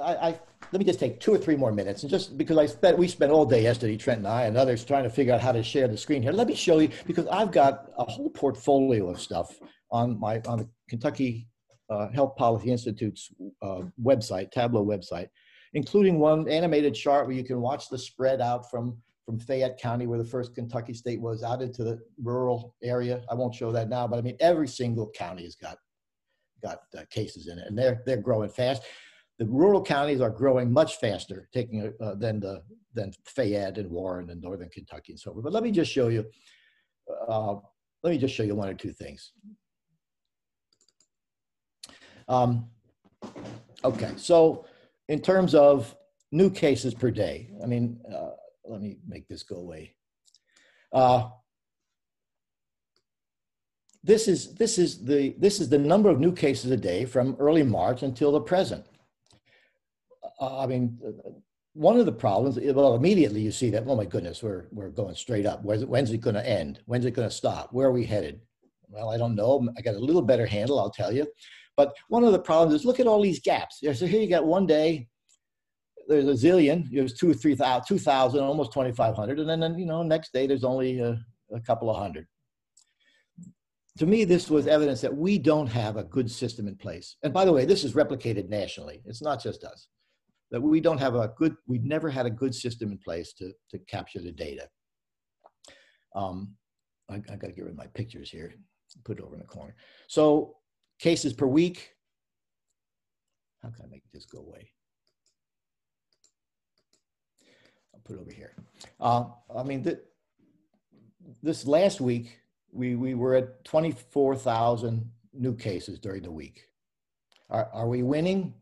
I, I let me just take two or three more minutes and just because I spent we spent all day yesterday, Trent and I and others trying to figure out how to share the screen here. Let me show you because I've got a whole portfolio of stuff on my on the Kentucky uh, Health Policy Institute's uh, website, Tableau website, including one animated chart where you can watch the spread out from from Fayette County, where the first Kentucky state was, out into the rural area. I won't show that now, but I mean every single county has got got uh, cases in it, and they're they're growing fast. The rural counties are growing much faster, taking uh, than the than Fayette and Warren and Northern Kentucky and so forth. But let me just show you. Uh, let me just show you one or two things. Um, okay, so in terms of new cases per day, I mean, uh, let me make this go away. Uh, this is this is the this is the number of new cases a day from early March until the present. Uh, I mean, one of the problems. Well, immediately you see that. Oh my goodness, we're we're going straight up. When's it, when's it going to end? When's it going to stop? Where are we headed? Well, I don't know. I got a little better handle. I'll tell you. But one of the problems is look at all these gaps. So here you got one day, there's a zillion, there's two, three thousand, two thousand, almost 2,500. And then, you know, next day there's only a, a couple of hundred. To me, this was evidence that we don't have a good system in place. And by the way, this is replicated nationally. It's not just us. That we don't have a good, we've never had a good system in place to, to capture the data. Um, I, I got to get rid of my pictures here, put it over in the corner. So cases per week. How can I make this go away? I'll put it over here. Uh, I mean, th this last week, we, we were at 24,000 new cases during the week. Are, are we winning?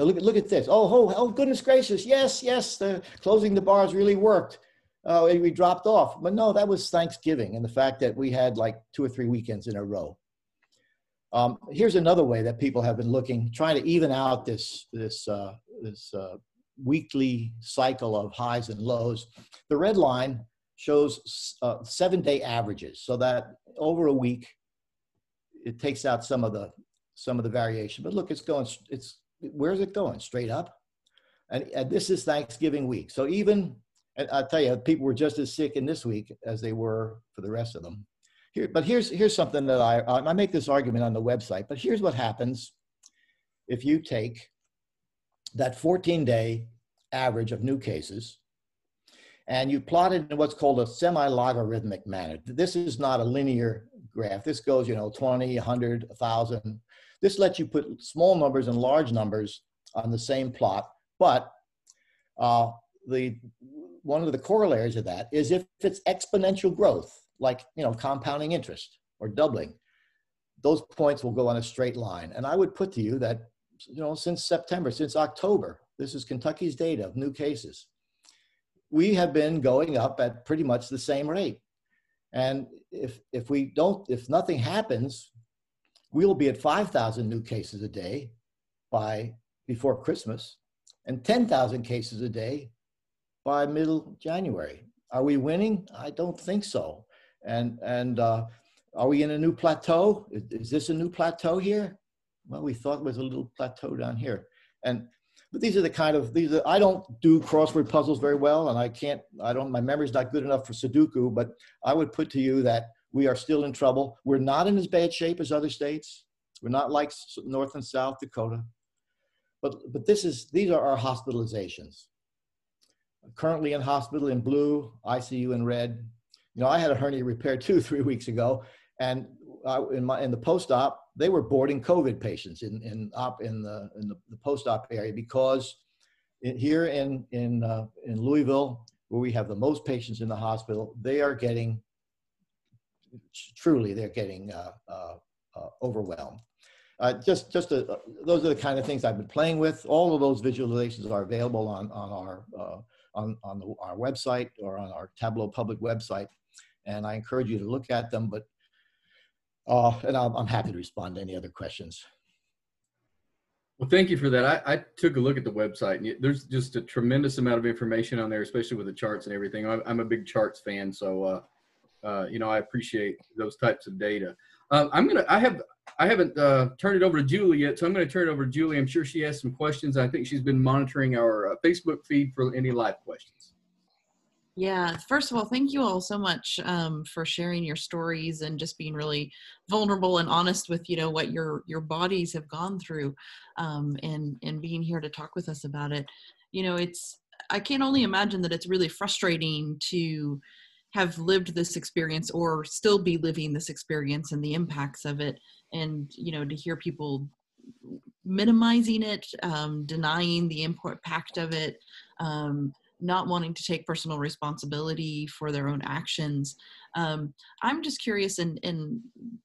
Now look at, look at this. Oh, oh, oh, goodness gracious. Yes, yes, the closing the bars really worked. Uh, we dropped off. But no, that was Thanksgiving and the fact that we had like two or three weekends in a row. Um, here's another way that people have been looking, trying to even out this, this, uh, this uh, weekly cycle of highs and lows. The red line shows uh, seven day averages so that over a week, it takes out some of the, some of the variation. But look, it's going, it's, where's it going? Straight up? And, and this is Thanksgiving week. So even, I'll tell you, people were just as sick in this week as they were for the rest of them. Here, but here's here's something that I I make this argument on the website. But here's what happens if you take that 14 day average of new cases and you plot it in what's called a semi-logarithmic manner. This is not a linear graph. This goes, you know, 20, 100, 1,000. This lets you put small numbers and large numbers on the same plot, but uh, the one of the corollaries of that is if it's exponential growth, like you know compounding interest or doubling those points will go on a straight line. And i would put to you that you know since september since october this is kentucky's data of new cases. We have been going up at pretty much the same rate. And if if we don't if nothing happens we will be at 5000 new cases a day by before christmas and 10000 cases a day by middle january are we winning i don't think so and, and uh, are we in a new plateau? Is, is, this a new plateau here? Well, we thought it was a little plateau down here. And, but these are the kind of, these are, I don't do crossword puzzles very well and I can't, I don't, my memory's not good enough for Sudoku, but I would put to you that we are still in trouble. We're not in as bad shape as other states. We're not like North and South Dakota. But, but this is, these are our hospitalizations. Currently in hospital in blue, ICU in red, you know, I had a hernia repair too three weeks ago, and uh, in my in the post-op, they were boarding COVID patients in in op in the in the, the post-op area because in, here in in uh, in Louisville, where we have the most patients in the hospital, they are getting truly they're getting uh, uh, uh overwhelmed. Uh, just just a, those are the kind of things I've been playing with. All of those visualizations are available on on our on on the, our website or on our Tableau public website and I encourage you to look at them. But uh, and I'm, I'm happy to respond to any other questions. Well, thank you for that. I, I took a look at the website, and there's just a tremendous amount of information on there, especially with the charts and everything. I'm, I'm a big charts fan, so uh, you know I appreciate those types of data. Uh, I'm gonna. I have. I haven't uh, turned it over to Julie yet, so I'm going to turn it over to Julie. I'm sure she has some questions. I think she's been monitoring our uh, Facebook feed for any live questions. Yeah, first of all, thank you all so much um, for sharing your stories and just being really vulnerable and honest with you know what your your bodies have gone through, um, and and being here to talk with us about it. You know, it's I can only imagine that it's really frustrating to have lived this experience or still be living this experience and the impacts of it, and you know to hear people minimizing it, um, denying the impact of it. Um, not wanting to take personal responsibility for their own actions. Um, I'm just curious, and, and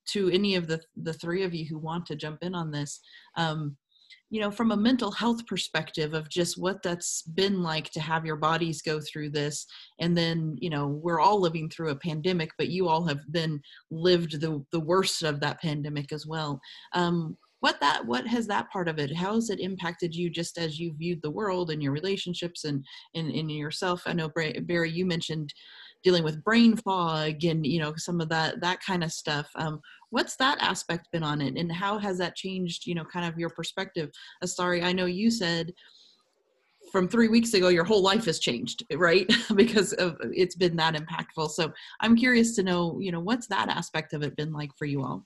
to any of the, the three of you who want to jump in on this, um, you know, from a mental health perspective of just what that's been like to have your bodies go through this. And then, you know, we're all living through a pandemic, but you all have then lived the, the worst of that pandemic as well. Um, what that what has that part of it how has it impacted you just as you viewed the world and your relationships and in in yourself i know barry you mentioned dealing with brain fog and you know some of that that kind of stuff um, what's that aspect been on it? And how has that changed you know kind of your perspective? Sorry i know you said from three weeks ago your whole life has changed right? Because of it's been that impactful. So i'm curious to know you know what's that aspect of it been like for you all?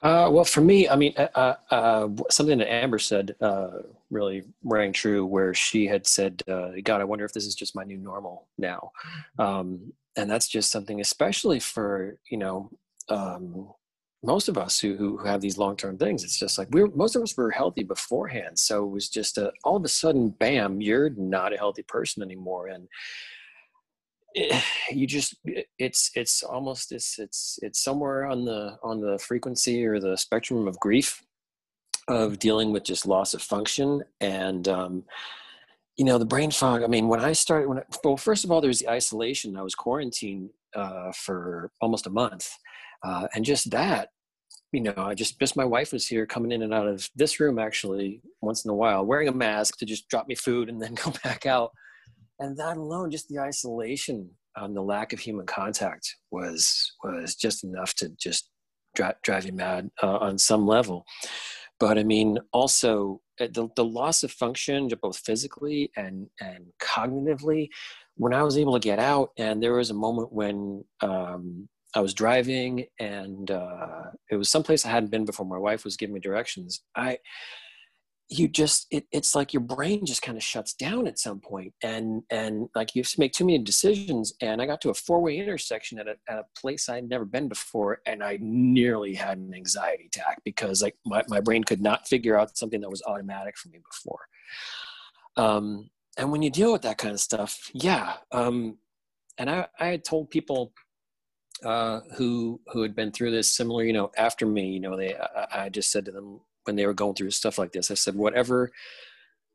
Uh, well, for me, I mean, uh, uh, uh, something that Amber said uh, really rang true, where she had said, uh, "God, I wonder if this is just my new normal now," um, and that's just something, especially for you know um, most of us who who have these long term things. It's just like we're most of us were healthy beforehand, so it was just a, all of a sudden, bam, you're not a healthy person anymore, and you just it's it's almost it's it's it's somewhere on the on the frequency or the spectrum of grief of dealing with just loss of function and um you know the brain fog i mean when i started when I, well first of all there was the isolation. I was quarantined uh for almost a month uh and just that you know i just just my wife was here coming in and out of this room actually once in a while wearing a mask to just drop me food and then go back out. And that alone just the isolation um, the lack of human contact was was just enough to just drive, drive you mad uh, on some level. But i mean also the, the loss of function both physically and and cognitively when i was able to get out and there was a moment when um, i was driving and uh, it was someplace i hadn't been before. My wife was giving me directions. I you just it, it's like your brain just kind of shuts down at some point and and like you have to make too many decisions and i got to a four-way intersection at a, at a place i'd never been before and i nearly had an anxiety attack because like my, my brain could not figure out something that was automatic for me before. Um, and when you deal with that kind of stuff yeah um, and i i had told people uh, who who had been through this similar you know after me you know they I, I just said to them when they were going through stuff like this. I said, whatever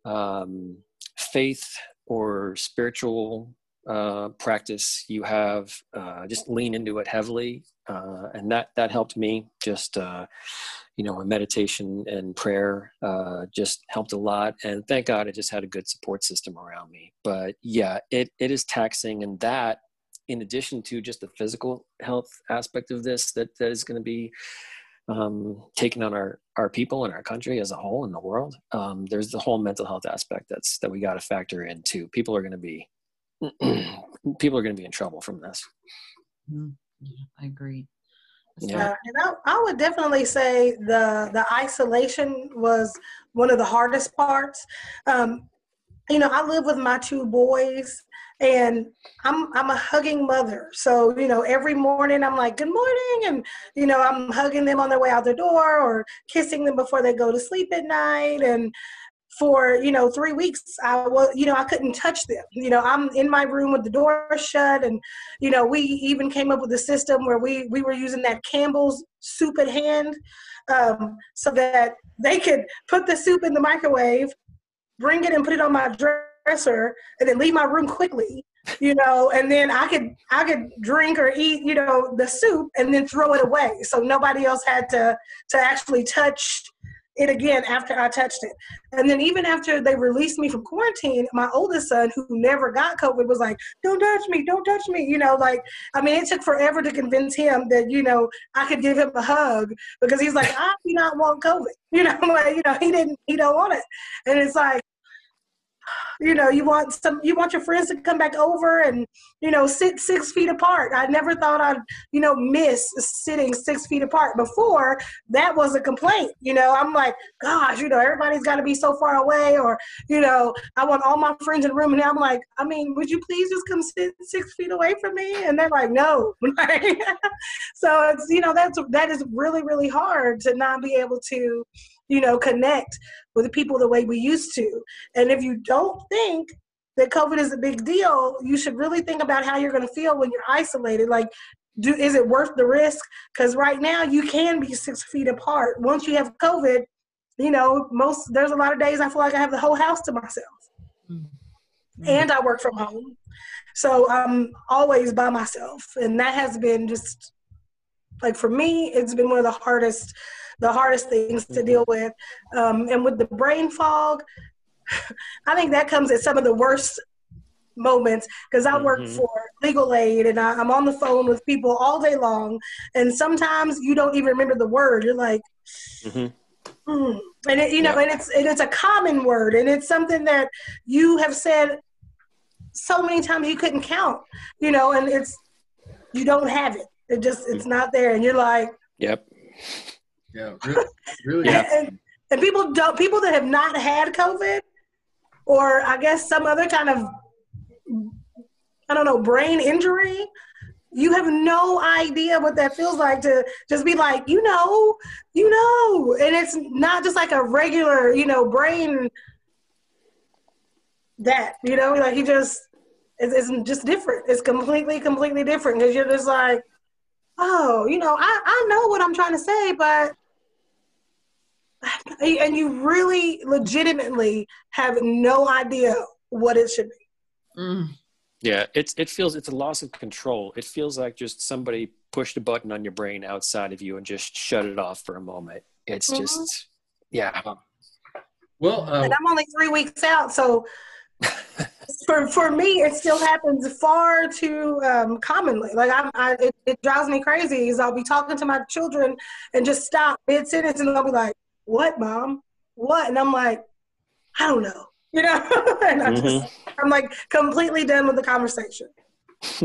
um, faith or spiritual uh, practice you have, uh, just lean into it heavily, uh, and that that helped me. Just uh, you know, meditation and prayer uh, just helped a lot, and thank God I just had a good support system around me. But yeah, it it is taxing, and that in addition to just the physical health aspect of this, that that is going to be um, taking on our our people and our country as a whole in the world. Um, there's the whole mental health aspect that's that we got to factor in too. People are going to be people are going to be in trouble from this. Mm-hmm. Yeah, I agree. Yeah, uh, and I, I would definitely say the the isolation was one of the hardest parts. Um, you know, I live with my two boys, and I'm I'm a hugging mother. So, you know, every morning I'm like, "Good morning." And you know, I'm hugging them on their way out the door or kissing them before they go to sleep at night and for you know three weeks i was you know i couldn't touch them you know i'm in my room with the door shut and you know we even came up with a system where we we were using that campbell's soup at hand um, so that they could put the soup in the microwave bring it and put it on my dresser and then leave my room quickly you know and then i could i could drink or eat you know the soup and then throw it away so nobody else had to to actually touch it again after I touched it. And then even after they released me from quarantine, my oldest son, who never got COVID, was like, "Don't touch me, don't touch me." You know, like I mean, it took forever to convince him that you know I could give him a hug because he's like, "I do not want COVID." You know, like you know he didn't, he don't want it, and it's like you know you want some you want your friends to come back over and you know sit six feet apart. I never thought i'd you know miss sitting six feet apart. Before that was a complaint you know. I'm like gosh you know everybody's got to be so far away or you know i want all my friends in the room. And i'm like i mean would you please just come sit six feet away from me? And they're like no. So it's you know that's that is really really hard to not be able to you know connect with the people the way we used to. And if you don't think that COVID is a big deal, you should really think about how you're going to feel when you're isolated. Like, do is it worth the risk? Because right now you can be six feet apart. Once you have COVID, you know, most there's a lot of days I feel like I have the whole house to myself, mm-hmm. and I work from home, so I'm always by myself, and that has been just like for me, it's been one of the hardest the hardest things to deal with. Um, and with the brain fog, I think that comes at some of the worst moments because I work mm-hmm. for legal aid and I, am on the phone with people all day long. And sometimes you don't even remember the word. You're like, mm-hmm. mm. and it, you know, and it's and it's a common word and it's something that you have said so many times you couldn't count. You know, and it's you don't have it. It just it's not there, and you're like, yep. Yeah, really, really. yeah. And, and people don't people that have not had COVID, or I guess some other kind of I don't know brain injury. You have no idea what that feels like to just be like, you know, you know, and it's not just like a regular, you know, brain that, you know, like he just it's, it's just different. It's completely, completely different because you're just like, oh, you know, I, I know what I'm trying to say, but and you really legitimately have no idea what it should be. Mm. Yeah, it's it feels it's a loss of control. It feels like just somebody pushed a button on your brain outside of you and just shut it off for a moment. It's mm-hmm. just yeah. Well, uh, and I'm only three weeks out, so for for me, it still happens far too um, commonly. Like I'm, I, it, it drives me crazy. Is I'll be talking to my children and just stop mid sentence, and they'll be like, what, mom? What? And I'm like, I don't know. You know? and I mm-hmm. just, I'm like completely done with the conversation.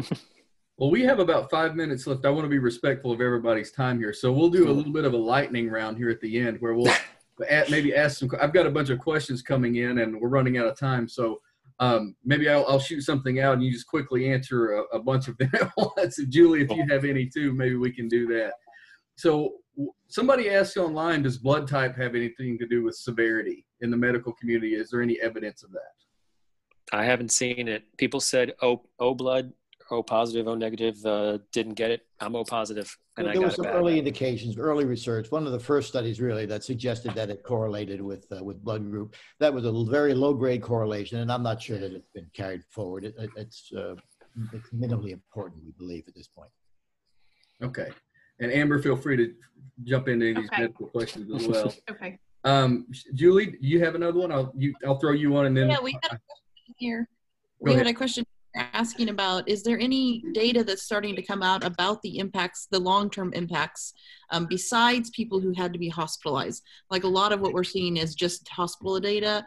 well, we have about five minutes left. I want to be respectful of everybody's time here. So we'll do a little bit of a lightning round here at the end where we'll maybe ask some. I've got a bunch of questions coming in and we're running out of time. So um, maybe I'll, I'll, shoot something out and you just quickly answer a, a bunch of them at once. Julie, if you have any too, maybe we can do that. So somebody asked online, does blood type have anything to do with severity in the medical community? Is there any evidence of that? I haven't seen it. People said O, o blood, O positive, O negative, uh, didn't get it. I'm O positive, and well, there was some early indications, early research. One of the first studies really that suggested that it correlated with uh, with blood group. That was a very low grade correlation, and I'm not sure that it's been carried forward. It, it, it's uh, it's minimally important, we believe, at this point. Okay. And Amber, feel free to jump into these okay. medical questions as well. okay. Um, Julie, you have another one? I'll you I'll throw you on and then Yeah, we had a question here. we ahead. had a question asking about is there any data that's starting to come out about the impacts the long-term impacts um, besides people who had to be hospitalized like a lot of what we're seeing is just hospital data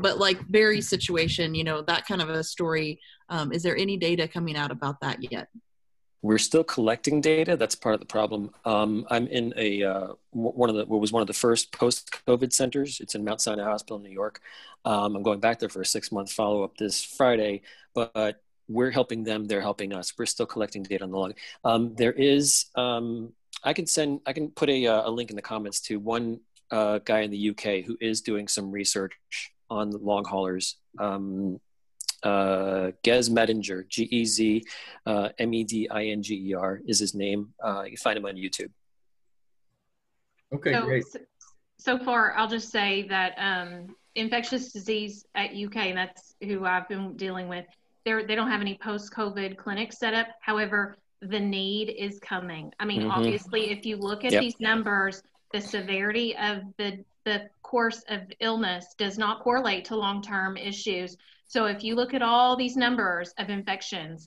but like Barry's situation you know that kind of a story um, is there any data coming out about that yet we're still collecting data. That's part of the problem. Um, I'm in a uh, one of the what was one of the first post-COVID centers. It's in Mount Sinai Hospital in New York. Um, I'm going back there for a six-month follow-up this Friday, but we're helping them. They're helping us. We're still collecting data on the log. Um, there is. Um, I can send. I can put a, uh, a link in the comments to one uh, guy in the UK who is doing some research on long haulers. Um, uh, Gez Medinger, G E Z uh, M E D I N G E R is his name. Uh, you can find him on YouTube. Okay, so, great. So far, I'll just say that um, infectious disease at UK, and that's who I've been dealing with. They're, they don't have any post-COVID clinics set up. However, the need is coming. I mean, mm-hmm. obviously, if you look at yep. these numbers, the severity of the the course of illness does not correlate to long-term issues. So if you look at all these numbers of infections,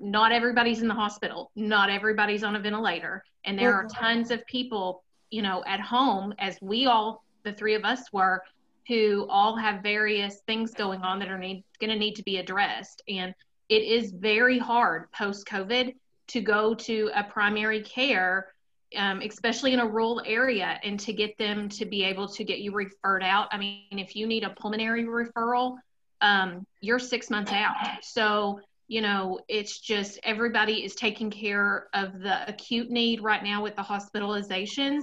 not everybody's in the hospital, not everybody's on a ventilator, and there are tons of people, you know, at home as we all the three of us were who all have various things going on that are need, going to need to be addressed. And it is very hard post covid to go to a primary care um, especially in a rural area and to get them to be able to get you referred out. I mean if you need a pulmonary referral um, you're six months out so you know it's just everybody is taking care of the acute need right now with the hospitalizations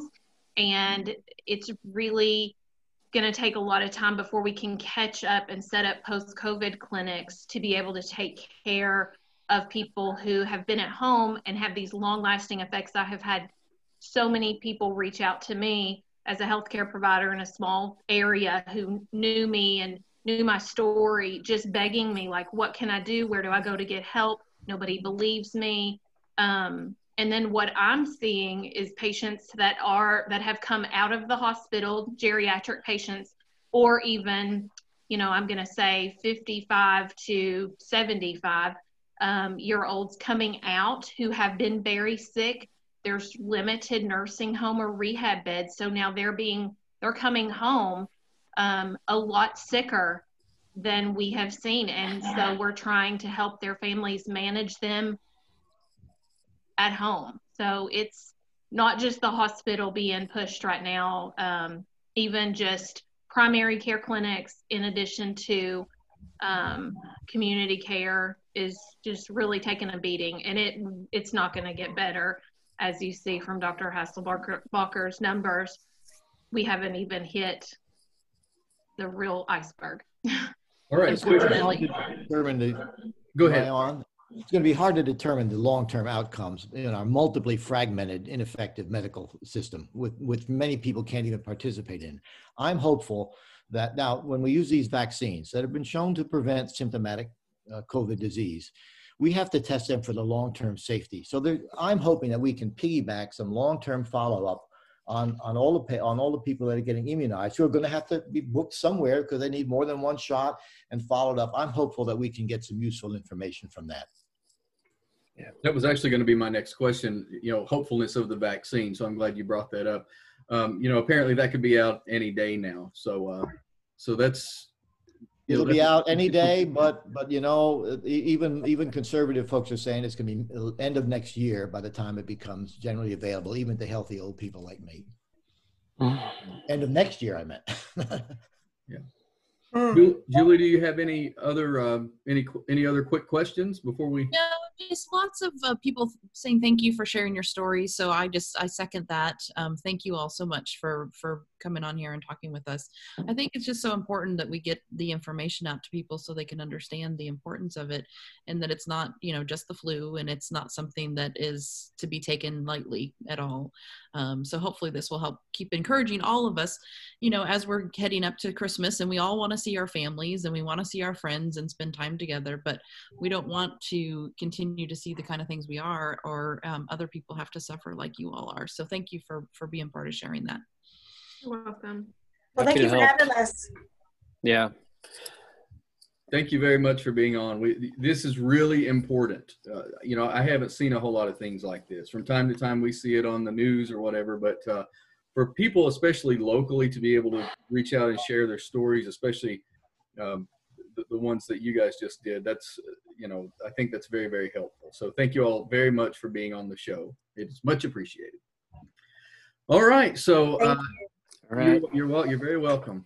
and it's really going to take a lot of time before we can catch up and set up post COVID clinics to be able to take care of people who have been at home and have these long lasting effects. I have had so many people reach out to me as a healthcare provider in a small area who knew me and knew my story, just begging me, like, what can I do? Where do I go to get help? Nobody believes me. Um, and then what i'm seeing is patients that are that have come out of the hospital geriatric patients or even you know i'm going to say 55 to 75 um, year olds coming out who have been very sick there's limited nursing home or rehab beds so now they're being they're coming home um, a lot sicker than we have seen and so we're trying to help their families manage them at home. So it's not just the hospital being pushed right now, um, even just primary care clinics, in addition to um, community care, is just really taking a beating, and it it's not going to get better, as you see from Dr. Hasselbacher's numbers. We haven't even hit the real iceberg. All right. Go ahead it's going to be hard to determine the long-term outcomes in our multiply fragmented, ineffective medical system, with which many people can't even participate in. I'm hopeful that now, when we use these vaccines that have been shown to prevent symptomatic uh, COVID disease, we have to test them for the long-term safety. So there, I'm hoping that we can piggyback some long-term follow-up on, on all the on all the people that are getting immunized who are going to have to be booked somewhere because they need more than one shot and followed up. I'm hopeful that we can get some useful information from that. Yeah. That was actually going to be my next question, you know, hopefulness of the vaccine. So I'm glad you brought that up. Um, you know, apparently that could be out any day now. So, uh, so that's, It'll be out any day, but but you know, even even conservative folks are saying it's going to be end of next year by the time it becomes generally available, even to healthy old people like me. end of next year, I meant. yeah. Julie, do you have any other uh, any any other quick questions before we? No, just lots of uh, people saying thank you for sharing your story. So I just I second that. Um, thank you all so much for for coming on here and talking with us. I think it's just so important that we get the information out to people so they can understand the importance of it, and that it's not you know just the flu, and it's not something that is to be taken lightly at all. Um, so hopefully this will help keep encouraging all of us, you know, as we're heading up to Christmas and we all want to see our families and we want to see our friends and spend time together, but we don't want to continue to see the kind of things we are or um, other people have to suffer like you all are. So thank you for for being part of sharing that. You're welcome. Well, thank you for having us. Yeah, Thank you very much for being on. We, this is really important. Uh, you know, I haven't seen a whole lot of things like this. From time to time, we see it on the news or whatever, but uh, for people, especially locally, to be able to reach out and share their stories, especially um, the, the, ones that you guys just did, that's, you know, I think that's very, very helpful. So thank you all very much for being on the show. It's much appreciated. All right. So, uh, all right. You're, you're, well, you're very welcome.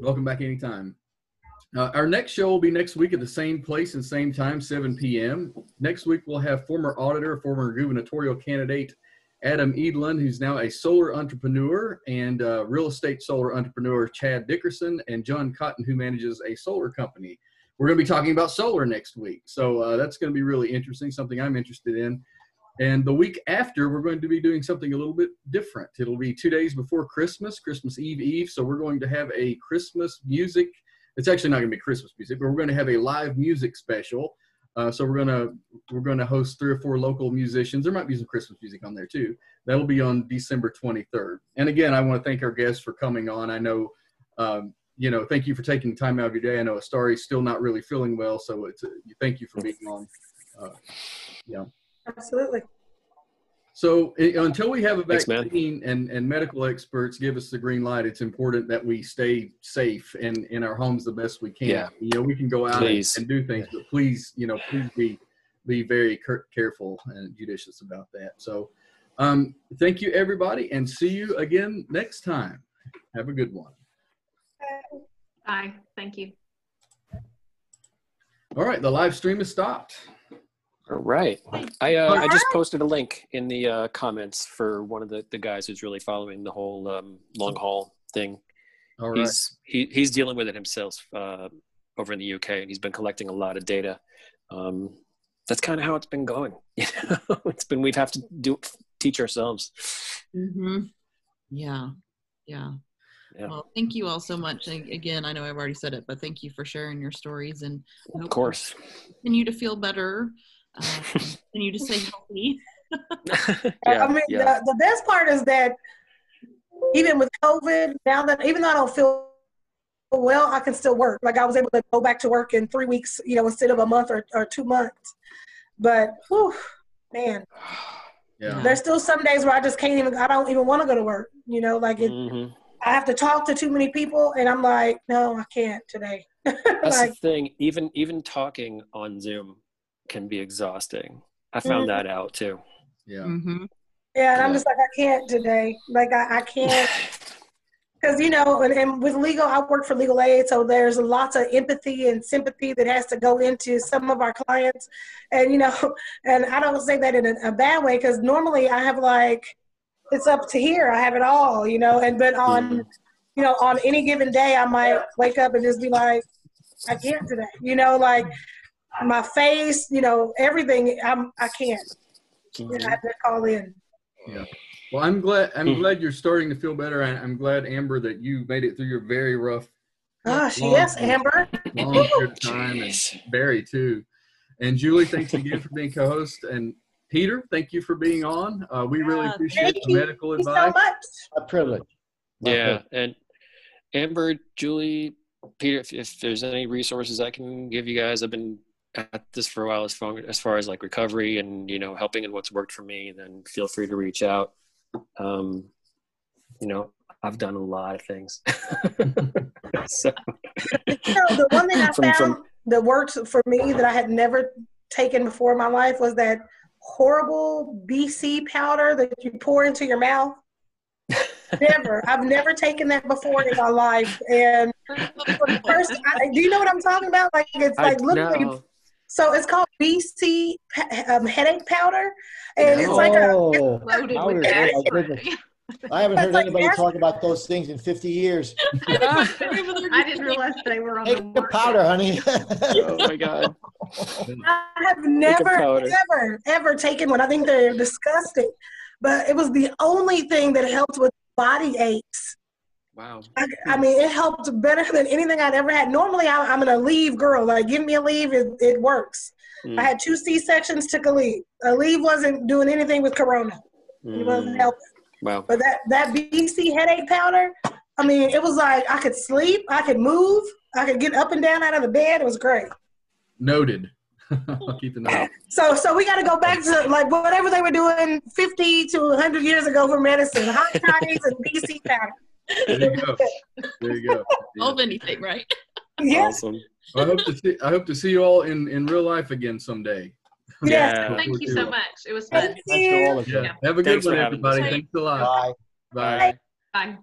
Welcome back anytime. Uh, our next show will be next week at the same place and same time, 7 p.m. Next week, we'll have former auditor, former gubernatorial candidate Adam Edelen, who's now a solar entrepreneur, and uh, real estate solar entrepreneur Chad Dickerson, and John Cotton, who manages a solar company. We're going to be talking about solar next week. So uh, that's going to be really interesting, something I'm interested in. And the week after, we're going to be doing something a little bit different. It'll be two days before Christmas, Christmas Eve Eve. So we're going to have a Christmas music it's actually not going to be Christmas music, but we're going to have a live music special Uh, so we're gonna we're gonna host three or four local musicians. There might be some Christmas music on there too. That'll be on December 23rd. And again, I want to thank our guests for coming on. I know, um, you know, thank you for taking time out of your day. I know Astari's still not really feeling well, so it's a, thank you for being on. Uh, yeah. Absolutely. So i- until we have a Thanks, vaccine and, and medical experts give us the green light, it's important that we stay safe and in our homes the best we can. Yeah. You know, we can go out and, and do things, but please, you know, please be be very care- careful and judicious about that. So, um, thank you everybody, and see you again next time. Have a good one. Bye. Thank you. All right, the live stream is stopped. All right. I uh, I just posted a link in the uh, comments for one of the, the guys who's really following the whole um, long haul thing. All right. He's he, he's dealing with it himself uh, over in the UK, and he's been collecting a lot of data. Um, that's kind of how it's been going. You know, it's been we've have to do teach ourselves. Mm-hmm. Yeah. Yeah. Yeah. Well, thank you all so much. And again, I know I've already said it, but thank you for sharing your stories and Of course. you continue to feel better, uh, continue to stay healthy. yeah, I mean, yeah. the, the best part is that even with COVID, now that even though I don't feel well, I can still work. Like I was able to go back to work in three weeks, you know, instead of a month or, or two months. But, whew, man, Yeah. there's still some days where I just can't even, I don't even want to go to work. You know, like it, Mhm. I have to talk to too many people and I'm like, no, I can't today. That's like, the thing. Even even talking on Zoom can be exhausting. I found Mhm. that out too. Yeah. Mm-hmm. yeah, and I'm just like, I can't today. Like I, I can't. because you know and, and with legal i work for legal aid so there's lots of empathy and sympathy that has to go into some of our clients and you know and i don't say that in a, a bad way because normally i have like it's up to here i have it all you know and but on Mhm. you know on any given day i might wake up and just be like i can't today you know like my face you know everything i'm i can't you know, i have to call in Yeah. Well, I'm glad. I'm Mhm. glad you're starting to feel better. I, I'm glad, Amber, that you made it through your very rough gosh Long- yes amber long period of time, and Barry too. And Julie, thanks again for being co-host. And Peter, thank you for being on. Uh, we really appreciate thank the you. medical Thank you advice. so much A privilege. My Yeah, privilege. and Amber, Julie, Peter, if, if there's any resources I can give you guys, I've been at this for a while as far as far as like recovery and you know helping and what's worked for me. Then feel free to reach out. Um, you know, I've done a lot of things. so, the one thing I From- found from- that worked for me that I had never taken before in my life was that horrible BC powder that you pour into your mouth. Never. I've never taken that before in my life. And first, I, do you know what I'm talking about? Like it's I like literally. know. So it's called BC um, headache powder, and it's like a. Oh, Loaded powder. with my acid. goodness. I haven't heard It's like anybody acid. talk about those things in 50 years. I didn't realize they were on Take the the market. powder, honey. oh my god. I have never, powder. ever, ever taken one. I think they're disgusting, but it was the only thing that helped with body aches. Wow. I, I mean, it helped better than anything I'd ever had. Normally, I, I'm an Aleve, girl. Like, give me Aleve, it, it works. Mm, I had two C sections, took Aleve. A leave wasn't doing anything with Corona. It wasn't mm, helping. wow. But that that BC headache powder, I mean, it was like I could sleep, I could move, I could get up and down out of the bed. It was great. Noted. I'll keep a note. So so we got to go back to like whatever they were doing 50 to 100 years ago for medicine, hot toddies and BC powder. There you go. There you go. Yeah. Of anything, right? Yeah. Awesome. I hope to see. I hope to see you all in in real life again someday. Yes. Yeah. Thank you so much. It was fun. Thank Thanks to all you. of you. Yeah. Have a good Thanks one, everybody. Thanks a lot. Bye. Bye. Bye.